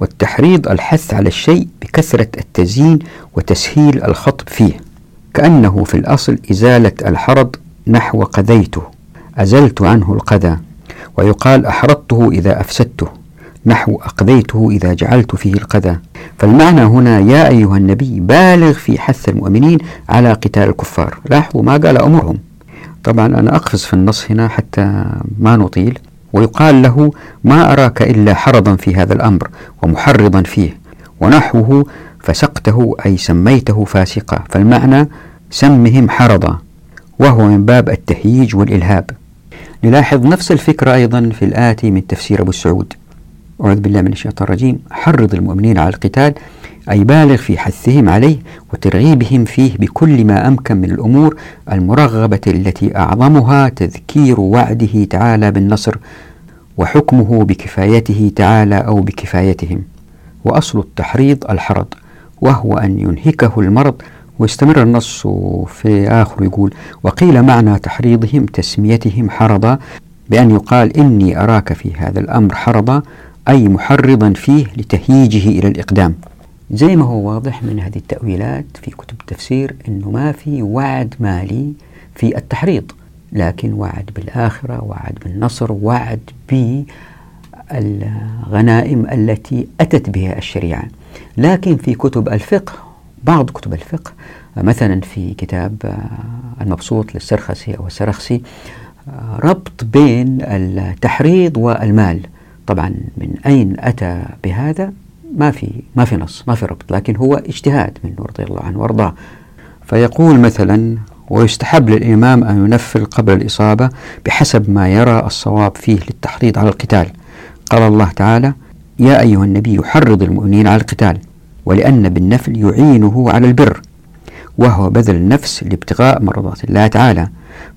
[SPEAKER 1] والتحريض الحث على الشيء بكثرة التزيين وتسهيل الخطب فيه كأنه في الأصل إزالة الحرض نحو قذيته أزلت عنه القذى ويقال أحرضته إذا أفسدته نحو أقذيته إذا جعلت فيه القذى فالمعنى هنا يا أيها النبي بالغ في حث المؤمنين على قتال الكفار لاحظوا ما قال أمرهم طبعا أنا أقفز في النص هنا حتى ما نطيل ويقال له ما أراك إلا حرضا في هذا الأمر ومحرضا فيه ونحوه فسقته أي سميته فاسقا فالمعنى سمهم حرضا وهو من باب التهييج والإلهاب نلاحظ نفس الفكرة أيضا في الآتي من تفسير أبو السعود أعوذ بالله من الشيطان الرجيم حرض المؤمنين على القتال أي بالغ في حثهم عليه وترغيبهم فيه بكل ما أمكن من الأمور المرغبة التي أعظمها تذكير وعده تعالى بالنصر وحكمه بكفايته تعالى أو بكفايتهم وأصل التحريض الحرض وهو أن ينهكه المرض ويستمر النص في آخر يقول وقيل معنى تحريضهم تسميتهم حرضا بأن يقال إني أراك في هذا الأمر حرضا أي محرضا فيه لتهييجه إلى الإقدام زي ما هو واضح من هذه التأويلات في كتب التفسير أنه ما في وعد مالي في التحريض لكن وعد بالآخرة وعد بالنصر وعد بالغنائم التي أتت بها الشريعة لكن في كتب الفقه بعض كتب الفقه مثلا في كتاب آه، المبسوط للسرخسي أو السرخسي آه، ربط بين التحريض والمال طبعا من أين أتى بهذا ما في ما في نص ما في ربط لكن هو اجتهاد منه رضي الله عنه وارضاه فيقول مثلا ويستحب للإمام أن ينفل قبل الإصابة بحسب ما يرى الصواب فيه للتحريض على القتال قال الله تعالى يا أيها النبي حرض المؤمنين على القتال ولأن بالنفل يعينه على البر وهو بذل النفس لابتغاء مرضات الله تعالى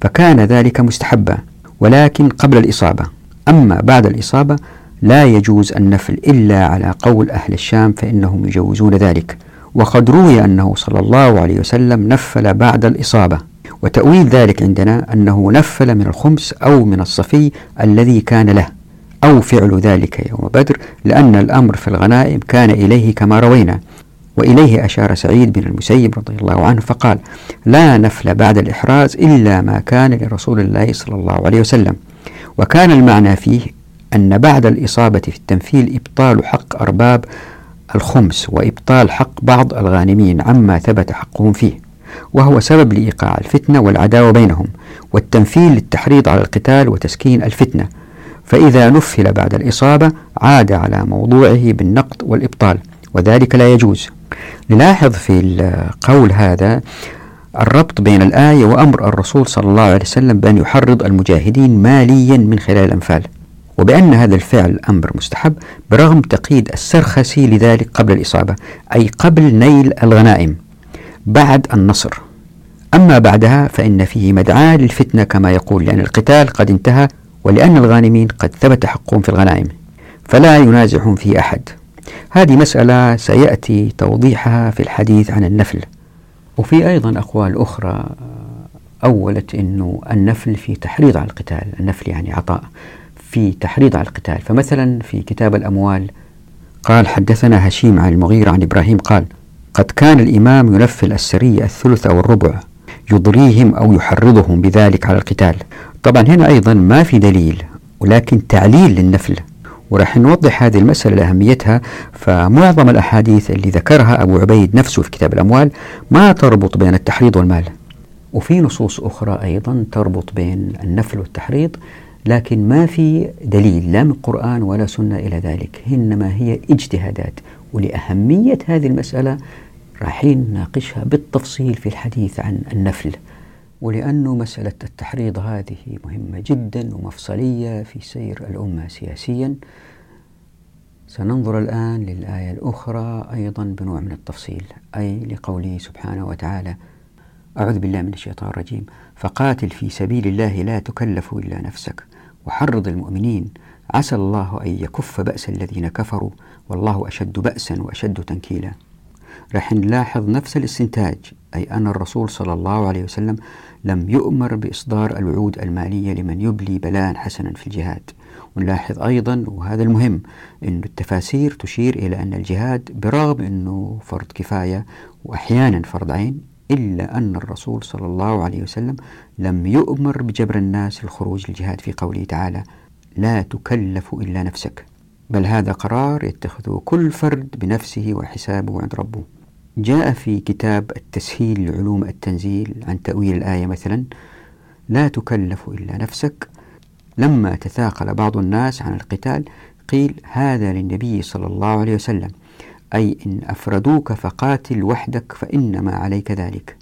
[SPEAKER 1] فكان ذلك مستحبا ولكن قبل الإصابة أما بعد الإصابة لا يجوز النفل إلا على قول أهل الشام فإنهم يجوزون ذلك وقد روي أنه صلى الله عليه وسلم نفل بعد الإصابة وتأويل ذلك عندنا أنه نفل من الخمس أو من الصفي الذي كان له أو فعل ذلك يوم بدر لأن الأمر في الغنائم كان إليه كما روينا وإليه أشار سعيد بن المسيب رضي الله عنه فقال لا نفل بعد الإحراز إلا ما كان لرسول الله صلى الله عليه وسلم وكان المعنى فيه أن بعد الإصابة في التنفيل إبطال حق أرباب الخمس وإبطال حق بعض الغانمين عما ثبت حقهم فيه وهو سبب لإيقاع الفتنة والعداوة بينهم والتنفيل للتحريض على القتال وتسكين الفتنة فإذا نفل بعد الإصابة عاد على موضوعه بالنقد والإبطال وذلك لا يجوز نلاحظ في القول هذا الربط بين الآية وأمر الرسول صلى الله عليه وسلم بأن يحرض المجاهدين ماليا من خلال الأنفال وبأن هذا الفعل أمر مستحب برغم تقييد السرخسي لذلك قبل الإصابة أي قبل نيل الغنائم بعد النصر أما بعدها فإن فيه مدعاة للفتنة كما يقول لأن القتال قد انتهى ولأن الغانمين قد ثبت حقهم في الغنائم فلا ينازعهم في أحد هذه مسألة سيأتي توضيحها في الحديث عن النفل وفي أيضا أقوال أخرى أولت أنه النفل في تحريض على القتال النفل يعني عطاء في تحريض على القتال فمثلا في كتاب الأموال قال حدثنا هشيم عن المغيرة عن إبراهيم قال قد كان الإمام ينفل السرية الثلث أو الربع يضريهم أو يحرضهم بذلك على القتال طبعا هنا أيضا ما في دليل ولكن تعليل للنفل وراح نوضح هذه المسألة لأهميتها فمعظم الأحاديث اللي ذكرها أبو عبيد نفسه في كتاب الأموال ما تربط بين التحريض والمال وفي نصوص أخرى أيضا تربط بين النفل والتحريض لكن ما في دليل لا من قرآن ولا سنة إلى ذلك إنما هي اجتهادات ولأهمية هذه المسألة راحين نناقشها بالتفصيل في الحديث عن النفل ولأنه مسألة التحريض هذه مهمة جدا ومفصلية في سير الأمة سياسيا سننظر الآن للآية الأخرى أيضا بنوع من التفصيل أي لقوله سبحانه وتعالى أعوذ بالله من الشيطان الرجيم فقاتل في سبيل الله لا تكلف إلا نفسك وحرض المؤمنين عسى الله أن يكف بأس الذين كفروا والله أشد بأسا وأشد تنكيلا رح نلاحظ نفس الاستنتاج أي أن الرسول صلى الله عليه وسلم لم يؤمر بإصدار الوعود المالية لمن يبلي بلاء حسنا في الجهاد ونلاحظ أيضا وهذا المهم أن التفاسير تشير إلى أن الجهاد برغم أنه فرض كفاية وأحيانا فرض عين إلا أن الرسول صلى الله عليه وسلم لم يؤمر بجبر الناس للخروج للجهاد في قوله تعالى لا تكلف إلا نفسك بل هذا قرار يتخذه كل فرد بنفسه وحسابه عند ربه جاء في كتاب التسهيل لعلوم التنزيل عن تأويل الآية مثلا لا تكلف إلا نفسك لما تثاقل بعض الناس عن القتال قيل هذا للنبي صلى الله عليه وسلم أي إن أفردوك فقاتل وحدك فإنما عليك ذلك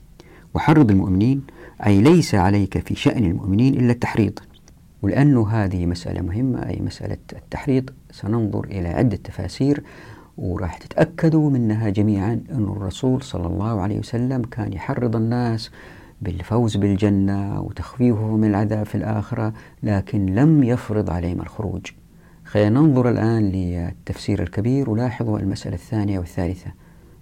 [SPEAKER 1] وحرض المؤمنين أي ليس عليك في شأن المؤمنين إلا التحريض ولأن هذه مسألة مهمة أي مسألة التحريض سننظر إلى عدة تفاسير وراح تتأكدوا منها جميعا أن الرسول صلى الله عليه وسلم كان يحرض الناس بالفوز بالجنة وتخفيفهم من العذاب في الآخرة لكن لم يفرض عليهم الخروج خلينا ننظر الآن للتفسير الكبير ولاحظوا المسألة الثانية والثالثة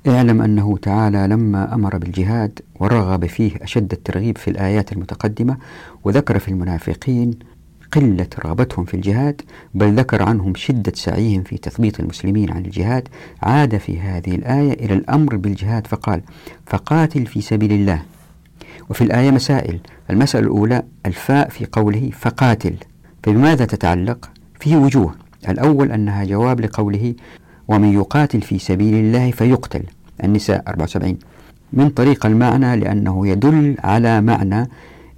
[SPEAKER 1] اعلم أنه تعالى لما أمر بالجهاد ورغب فيه أشد الترغيب في الآيات المتقدمة وذكر في المنافقين قلة رغبتهم في الجهاد بل ذكر عنهم شدة سعيهم في تثبيط المسلمين عن الجهاد عاد في هذه الآية إلى الأمر بالجهاد فقال فقاتل في سبيل الله وفي الآية مسائل المسألة الأولى الفاء في قوله فقاتل فبماذا تتعلق؟ فيه وجوه الأول أنها جواب لقوله ومن يقاتل في سبيل الله فيقتل النساء 74 من طريق المعنى لأنه يدل على معنى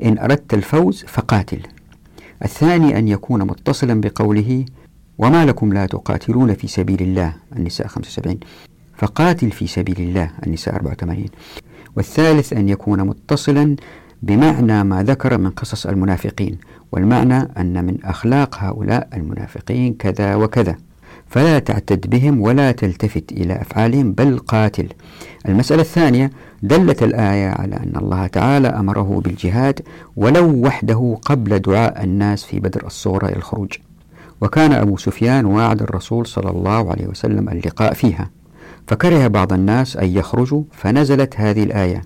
[SPEAKER 1] إن أردت الفوز فقاتل الثاني أن يكون متصلا بقوله وما لكم لا تقاتلون في سبيل الله النساء 75 فقاتل في سبيل الله النساء 84 والثالث أن يكون متصلا بمعنى ما ذكر من قصص المنافقين والمعنى أن من أخلاق هؤلاء المنافقين كذا وكذا فلا تعتد بهم ولا تلتفت إلى أفعالهم بل قاتل المسألة الثانية دلت الآية على أن الله تعالى أمره بالجهاد ولو وحده قبل دعاء الناس في بدر الصغرى إلى الخروج وكان أبو سفيان واعد الرسول صلى الله عليه وسلم اللقاء فيها فكره بعض الناس أن يخرجوا فنزلت هذه الآية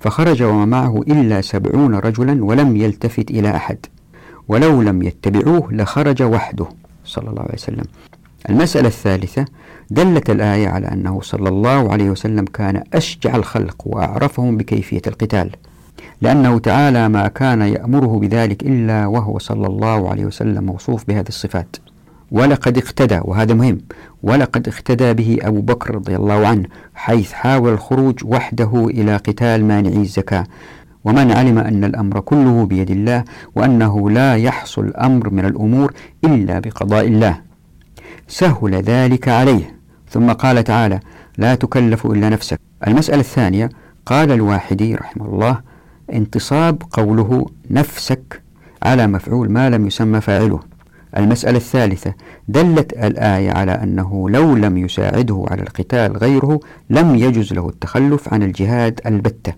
[SPEAKER 1] فخرج وما معه إلا سبعون رجلا ولم يلتفت إلى أحد ولو لم يتبعوه لخرج وحده صلى الله عليه وسلم المسألة الثالثة دلت الآية على أنه صلى الله عليه وسلم كان أشجع الخلق وأعرفهم بكيفية القتال لأنه تعالى ما كان يأمره بذلك إلا وهو صلى الله عليه وسلم موصوف بهذه الصفات ولقد اقتدى وهذا مهم ولقد اقتدى به أبو بكر رضي الله عنه حيث حاول الخروج وحده إلى قتال مانعي الزكاة ومن علم أن الأمر كله بيد الله وأنه لا يحصل أمر من الأمور إلا بقضاء الله سهل ذلك عليه ثم قال تعالى لا تكلف إلا نفسك المسألة الثانية قال الواحدي رحمه الله انتصاب قوله نفسك على مفعول ما لم يسمى فاعله المسألة الثالثة دلت الآية على أنه لو لم يساعده على القتال غيره لم يجز له التخلف عن الجهاد البتة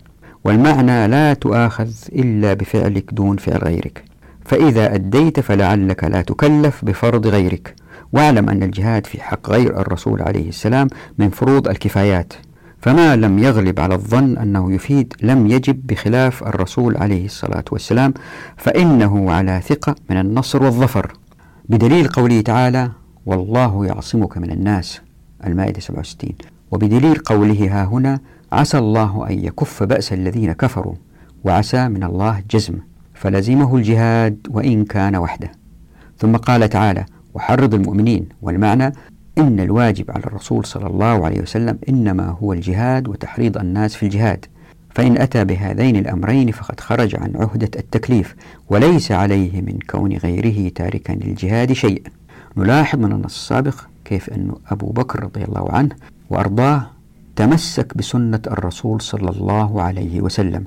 [SPEAKER 1] والمعنى لا تؤاخذ إلا بفعلك دون فعل غيرك فإذا أديت فلعلك لا تكلف بفرض غيرك واعلم أن الجهاد في حق غير الرسول عليه السلام من فروض الكفايات فما لم يغلب على الظن أنه يفيد لم يجب بخلاف الرسول عليه الصلاة والسلام فإنه على ثقة من النصر والظفر بدليل قوله تعالى والله يعصمك من الناس المائدة 67 وبدليل قوله ها هنا عسى الله أن يكف بأس الذين كفروا وعسى من الله جزم فلزمه الجهاد وإن كان وحده ثم قال تعالى وحرض المؤمنين والمعنى إن الواجب على الرسول صلى الله عليه وسلم إنما هو الجهاد وتحريض الناس في الجهاد فإن أتى بهذين الأمرين فقد خرج عن عهدة التكليف وليس عليه من كون غيره تاركا للجهاد شيئا نلاحظ من النص السابق كيف أن أبو بكر رضي الله عنه وأرضاه تمسك بسنة الرسول صلى الله عليه وسلم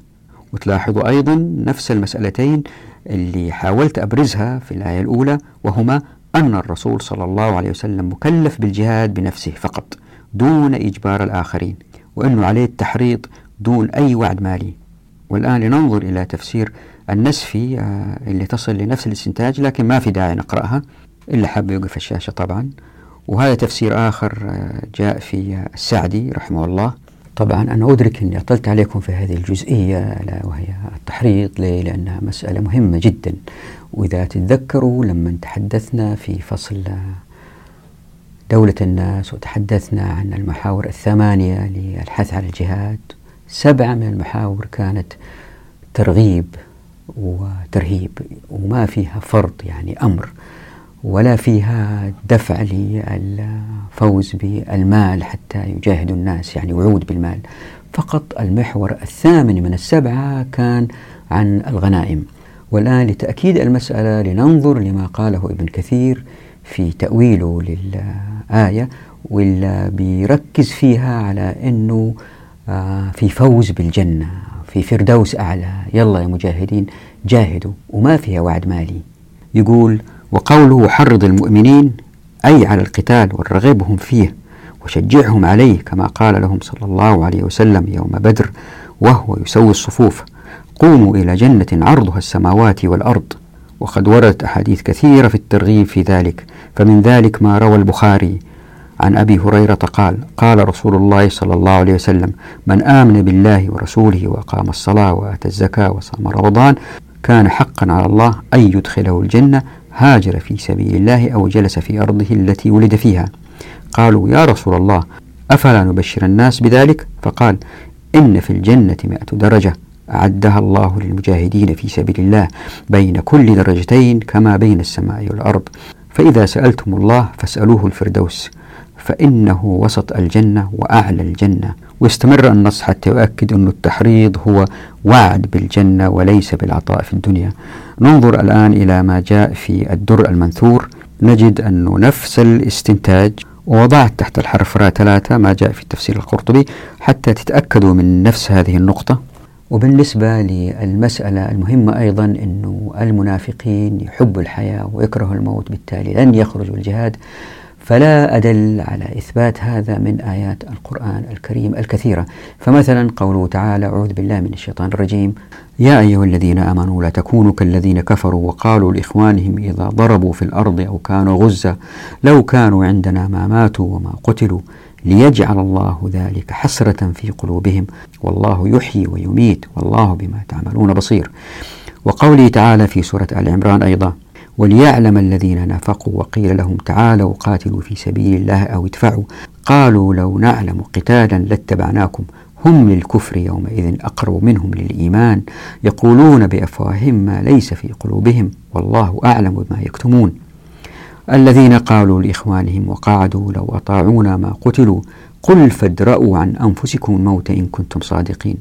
[SPEAKER 1] وتلاحظوا أيضا نفس المسألتين اللي حاولت أبرزها في الآية الأولى وهما أن الرسول صلى الله عليه وسلم مكلف بالجهاد بنفسه فقط دون إجبار الآخرين وأنه عليه التحريض دون أي وعد مالي والآن لننظر إلى تفسير النسفي آه، اللي تصل لنفس الاستنتاج لكن ما في داعي نقرأها إلا حب يوقف الشاشة طبعا وهذا تفسير آخر آه، جاء في آه، السعدي رحمه الله طبعا أنا أدرك أني أطلت عليكم في هذه الجزئية وهي التحريض ليه؟ لأنها مسألة مهمة جدا وإذا تتذكروا لما تحدثنا في فصل دولة الناس وتحدثنا عن المحاور الثمانية للحث على الجهاد سبعة من المحاور كانت ترغيب وترهيب وما فيها فرض يعني أمر ولا فيها دفع للفوز بالمال حتى يجاهد الناس يعني وعود بالمال فقط المحور الثامن من السبعة كان عن الغنائم والآن لتأكيد المسألة لننظر لما قاله ابن كثير في تأويله للآية واللي بيركز فيها على أنه آه، في فوز بالجنة في فردوس أعلى يلا يا مجاهدين جاهدوا وما فيها وعد مالي يقول وقوله حرض المؤمنين أي على القتال والرغبهم فيه وشجعهم عليه كما قال لهم صلى الله عليه وسلم يوم بدر وهو يسوي الصفوف قوموا إلى جنة عرضها السماوات والأرض وقد وردت أحاديث كثيرة في الترغيب في ذلك فمن ذلك ما روى البخاري عن أبي هريرة قال قال رسول الله صلى الله عليه وسلم من آمن بالله ورسوله وأقام الصلاة وآتى الزكاة وصام رمضان كان حقا على الله أن يدخله الجنة هاجر في سبيل الله أو جلس في أرضه التي ولد فيها قالوا يا رسول الله أفلا نبشر الناس بذلك فقال إن في الجنة مائة درجة أعدها الله للمجاهدين في سبيل الله بين كل درجتين كما بين السماء والأرض فإذا سألتم الله فاسألوه الفردوس فإنه وسط الجنة وأعلى الجنة ويستمر النص حتى يؤكد أن التحريض هو وعد بالجنة وليس بالعطاء في الدنيا ننظر الآن إلى ما جاء في الدر المنثور نجد أنه نفس الاستنتاج ووضعت تحت الحرف راء ثلاثة ما جاء في التفسير القرطبي حتى تتأكدوا من نفس هذه النقطة وبالنسبة للمسألة المهمة أيضا أنه المنافقين يحبوا الحياة ويكرهوا الموت بالتالي لن يخرجوا الجهاد فلا أدل على إثبات هذا من آيات القرآن الكريم الكثيرة فمثلا قوله تعالى أعوذ بالله من الشيطان الرجيم يا أيها الذين آمنوا لا تكونوا كالذين كفروا وقالوا لإخوانهم إذا ضربوا في الأرض أو كانوا غزة لو كانوا عندنا ما ماتوا وما قتلوا ليجعل الله ذلك حسرة في قلوبهم والله يحيي ويميت والله بما تعملون بصير وقوله تعالى في سورة آل عمران أيضا وليعلم الذين نافقوا وقيل لهم تعالوا قاتلوا في سبيل الله أو ادفعوا قالوا لو نعلم قتالا لاتبعناكم هم للكفر يومئذ أقرب منهم للإيمان يقولون بأفواههم ما ليس في قلوبهم والله أعلم بما يكتمون الذين قالوا لإخوانهم وقعدوا لو أطاعونا ما قتلوا قل فادرأوا عن أنفسكم الموت إن كنتم صادقين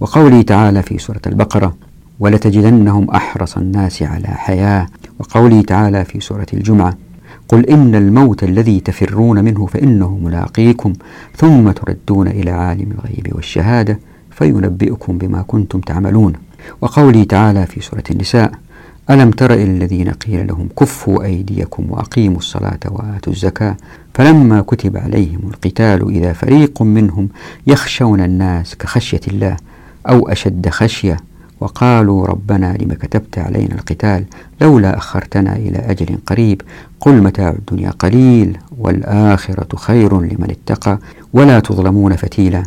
[SPEAKER 1] وقوله تعالى في سورة البقرة ولتجدنهم أحرص الناس على حياة وقوله تعالى في سورة الجمعة قل إن الموت الذي تفرون منه فإنه ملاقيكم ثم تردون إلى عالم الغيب والشهادة فينبئكم بما كنتم تعملون وقوله تعالى في سورة النساء ألم تر الذين قيل لهم كفوا أيديكم وأقيموا الصلاة وآتوا الزكاة فلما كتب عليهم القتال إذا فريق منهم يخشون الناس كخشية الله أو أشد خشية وقالوا ربنا لما كتبت علينا القتال لولا أخرتنا إلى أجل قريب قل متاع الدنيا قليل والآخرة خير لمن اتقى ولا تظلمون فتيلا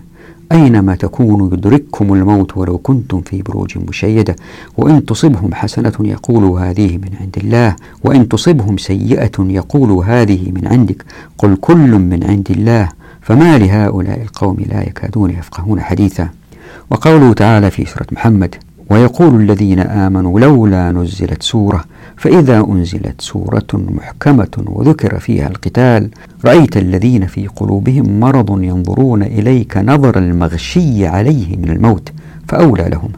[SPEAKER 1] أينما تكونوا يدرككم الموت ولو كنتم في بروج مشيدة وإن تصبهم حسنة يقولوا هذه من عند الله وإن تصبهم سيئة يقولوا هذه من عندك قل كل من عند الله فما لهؤلاء القوم لا يكادون يفقهون حديثا وقوله تعالى في سورة محمد ويقول الذين آمنوا لولا نزلت سورة فإذا أنزلت سورة محكمة وذكر فيها القتال رأيت الذين في قلوبهم مرض ينظرون إليك نظر المغشي عليه من الموت فأولى لهم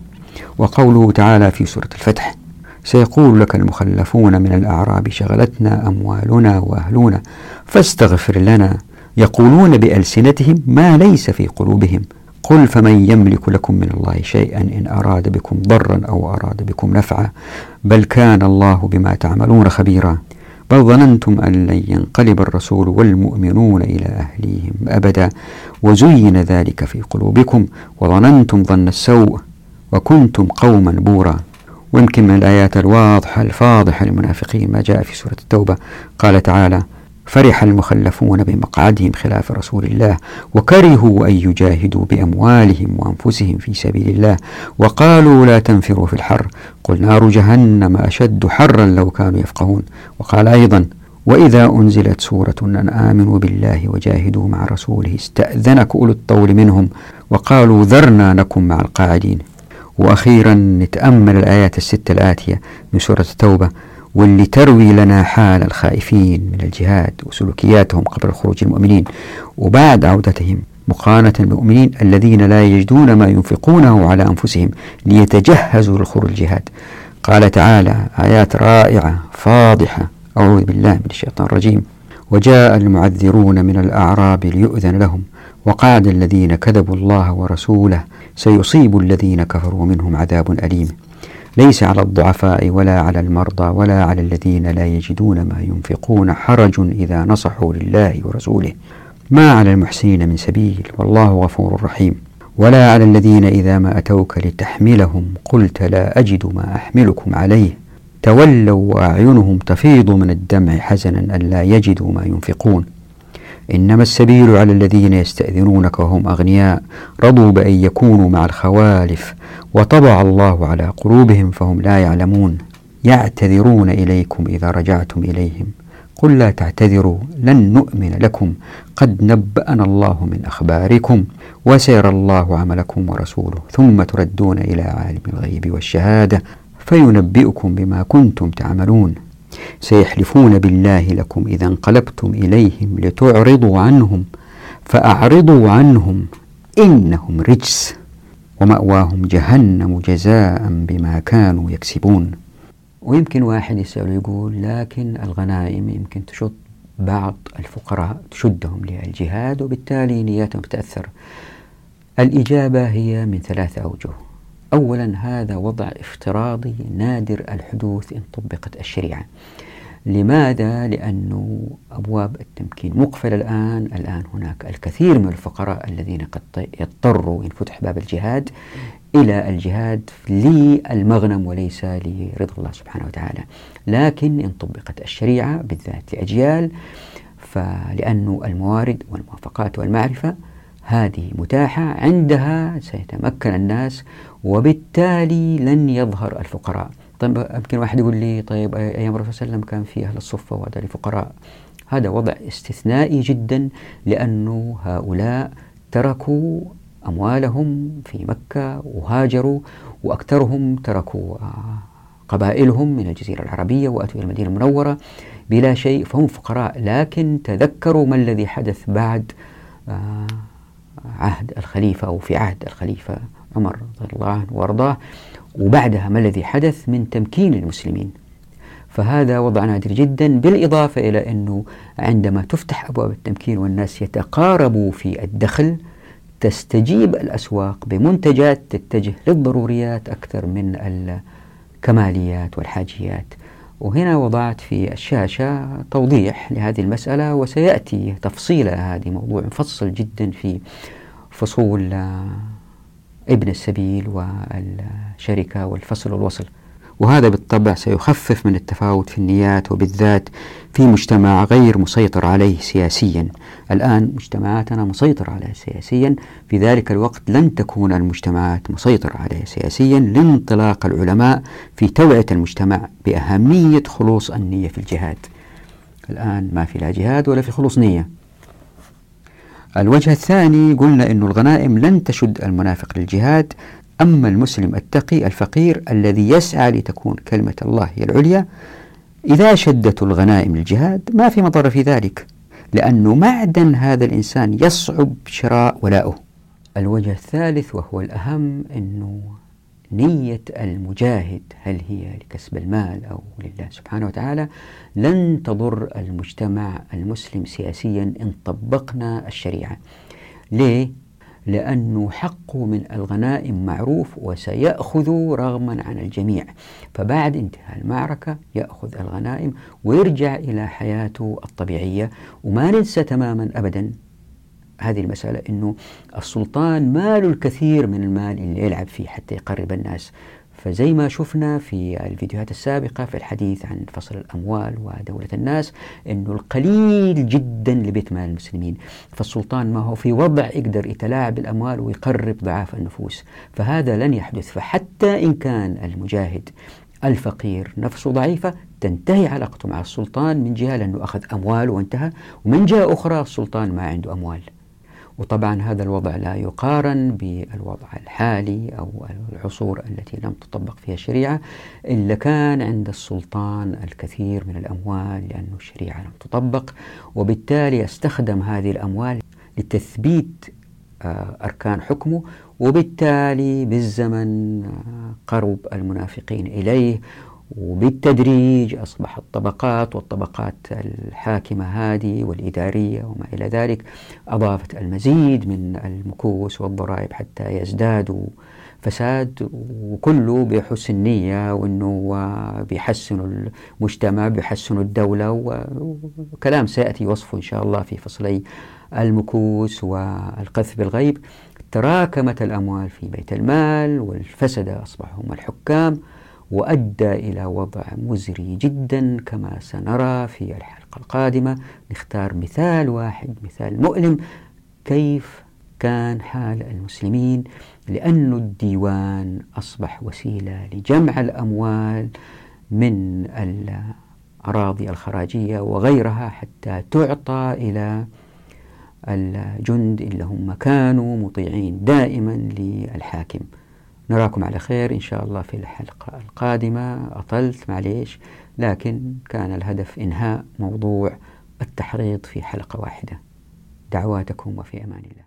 [SPEAKER 1] وقوله تعالى في سورة الفتح سيقول لك المخلفون من الأعراب شغلتنا أموالنا وأهلنا فاستغفر لنا يقولون بألسنتهم ما ليس في قلوبهم قل فمن يملك لكم من الله شيئا إن أراد بكم ضرا أو أراد بكم نفعا بل كان الله بما تعملون خبيرا بل ظننتم أن لن ينقلب الرسول والمؤمنون إلى أهليهم أبدا وزين ذلك في قلوبكم وظننتم ظن السوء وكنتم قوما بورا ويمكن من الآيات الواضحة الفاضحة للمنافقين ما جاء في سورة التوبة قال تعالى فرح المخلفون بمقعدهم خلاف رسول الله وكرهوا أن يجاهدوا بأموالهم وأنفسهم في سبيل الله وقالوا لا تنفروا في الحر قل نار جهنم أشد حرا لو كانوا يفقهون وقال أيضا وإذا أنزلت سورة أن آمنوا بالله وجاهدوا مع رسوله استأذنك أولو الطول منهم وقالوا ذرنا نكن مع القاعدين وأخيرا نتأمل الآيات الستة الآتية من سورة التوبة واللي تروي لنا حال الخائفين من الجهاد وسلوكياتهم قبل خروج المؤمنين وبعد عودتهم مقارنة بالمؤمنين الذين لا يجدون ما ينفقونه على أنفسهم ليتجهزوا لخروج الجهاد قال تعالى آيات رائعة فاضحة أعوذ بالله من الشيطان الرجيم وجاء المعذرون من الأعراب ليؤذن لهم وقعد الذين كذبوا الله ورسوله سيصيب الذين كفروا منهم عذاب أليم ليس على الضعفاء ولا على المرضى ولا على الذين لا يجدون ما ينفقون حرج إذا نصحوا لله ورسوله ما على المحسنين من سبيل والله غفور رحيم ولا على الذين إذا ما أتوك لتحملهم قلت لا أجد ما أحملكم عليه تولوا وأعينهم تفيض من الدمع حزنا ألا يجدوا ما ينفقون إنما السبيل على الذين يستأذنونك وهم أغنياء رضوا بأن يكونوا مع الخوالف وطبع الله على قلوبهم فهم لا يعلمون يعتذرون إليكم إذا رجعتم إليهم قل لا تعتذروا لن نؤمن لكم قد نبأنا الله من أخباركم وسيرى الله عملكم ورسوله ثم تردون إلى عالم الغيب والشهادة فينبئكم بما كنتم تعملون سيحلفون بالله لكم إذا انقلبتم إليهم لتعرضوا عنهم فأعرضوا عنهم إنهم رجس ومأواهم جهنم جزاء بما كانوا يكسبون ويمكن واحد يسأل يقول لكن الغنائم يمكن تشط بعض الفقراء تشدهم للجهاد وبالتالي نياتهم تأثر الإجابة هي من ثلاثة أوجه أولا هذا وضع افتراضي نادر الحدوث إن طبقت الشريعة لماذا؟ لأن أبواب التمكين مقفلة الآن الآن هناك الكثير من الفقراء الذين قد يضطروا إن فتح باب الجهاد إلى الجهاد للمغنم وليس لرضا الله سبحانه وتعالى لكن إن طبقت الشريعة بالذات لأجيال فلأن الموارد والموافقات والمعرفة هذه متاحة عندها سيتمكن الناس وبالتالي لن يظهر الفقراء طيب يمكن واحد يقول لي طيب أيام الرسول صلى الله عليه وسلم كان في أهل الصفة وهذول فقراء هذا وضع استثنائي جدا لأنه هؤلاء تركوا أموالهم في مكة وهاجروا وأكثرهم تركوا آه، قبائلهم من الجزيرة العربية وأتوا إلى المدينة المنورة بلا شيء فهم فقراء لكن تذكروا ما الذي حدث بعد آه عهد الخليفة أو في عهد الخليفة عمر رضي الله عنه وأرضاه وبعدها ما الذي حدث من تمكين المسلمين فهذا وضع نادر جدا بالإضافة إلى أنه عندما تفتح أبواب التمكين والناس يتقاربوا في الدخل تستجيب الأسواق بمنتجات تتجه للضروريات أكثر من الكماليات والحاجيات وهنا وضعت في الشاشة توضيح لهذه المسألة وسيأتي تفصيل هذه موضوع مفصل جدا في فصول آه، ابن السبيل والشركة والفصل والوصل وهذا بالطبع سيخفف من التفاوت في النيات وبالذات في مجتمع غير مسيطر عليه سياسيا الآن مجتمعاتنا مسيطرة عليها سياسيا في ذلك الوقت لن تكون المجتمعات مسيطرة عليه سياسيا لانطلاق العلماء في توعية المجتمع بأهمية خلوص النية في الجهاد الآن ما في لا جهاد ولا في خلوص نية الوجه الثاني قلنا أن الغنائم لن تشد المنافق للجهاد أما المسلم التقي الفقير الذي يسعى لتكون كلمة الله هي العليا إذا شدته الغنائم للجهاد ما في مضر في ذلك لأنه معدن هذا الإنسان يصعب شراء ولاؤه الوجه الثالث وهو الأهم أنه نية المجاهد هل هي لكسب المال أو لله سبحانه وتعالى لن تضر المجتمع المسلم سياسيا إن طبقنا الشريعة ليه؟ لأنه حقه من الغنائم معروف وسيأخذ رغما عن الجميع فبعد انتهاء المعركة يأخذ الغنائم ويرجع إلى حياته الطبيعية وما ننسى تماما أبدا هذه المسألة أنه السلطان ماله الكثير من المال اللي يلعب فيه حتى يقرب الناس فزي ما شفنا في الفيديوهات السابقة في الحديث عن فصل الأموال ودولة الناس أنه القليل جدا لبيت مال المسلمين فالسلطان ما هو في وضع يقدر يتلاعب بالأموال ويقرب ضعاف النفوس فهذا لن يحدث فحتى إن كان المجاهد الفقير نفسه ضعيفة تنتهي علاقته مع السلطان من جهة لأنه أخذ أموال وانتهى ومن جهة أخرى السلطان ما عنده أموال وطبعا هذا الوضع لا يقارن بالوضع الحالي أو العصور التي لم تطبق فيها الشريعة إلا كان عند السلطان الكثير من الأموال لأن الشريعة لم تطبق وبالتالي استخدم هذه الأموال لتثبيت آه، أركان حكمه وبالتالي بالزمن آه، قرب المنافقين إليه وبالتدريج أصبحت طبقات والطبقات الحاكمة هذه والإدارية وما إلى ذلك أضافت المزيد من المكوس والضرائب حتى يزدادوا فساد وكله بحسن نية وأنه بيحسنوا المجتمع بيحسنوا الدولة وكلام سيأتي وصفه إن شاء الله في فصلي المكوس والقذف بالغيب تراكمت الأموال في بيت المال والفسدة أصبحوا هم الحكام وأدى إلى وضع مزري جدا كما سنرى في الحلقة القادمة نختار مثال واحد مثال مؤلم كيف كان حال المسلمين لأن الديوان أصبح وسيلة لجمع الأموال من الأراضي الخراجية وغيرها حتى تعطى إلى الجند اللي هم كانوا مطيعين دائما للحاكم نراكم على خير إن شاء الله في الحلقة القادمة أطلت معليش لكن كان الهدف إنهاء موضوع التحريض في حلقة واحدة دعواتكم وفي أمان الله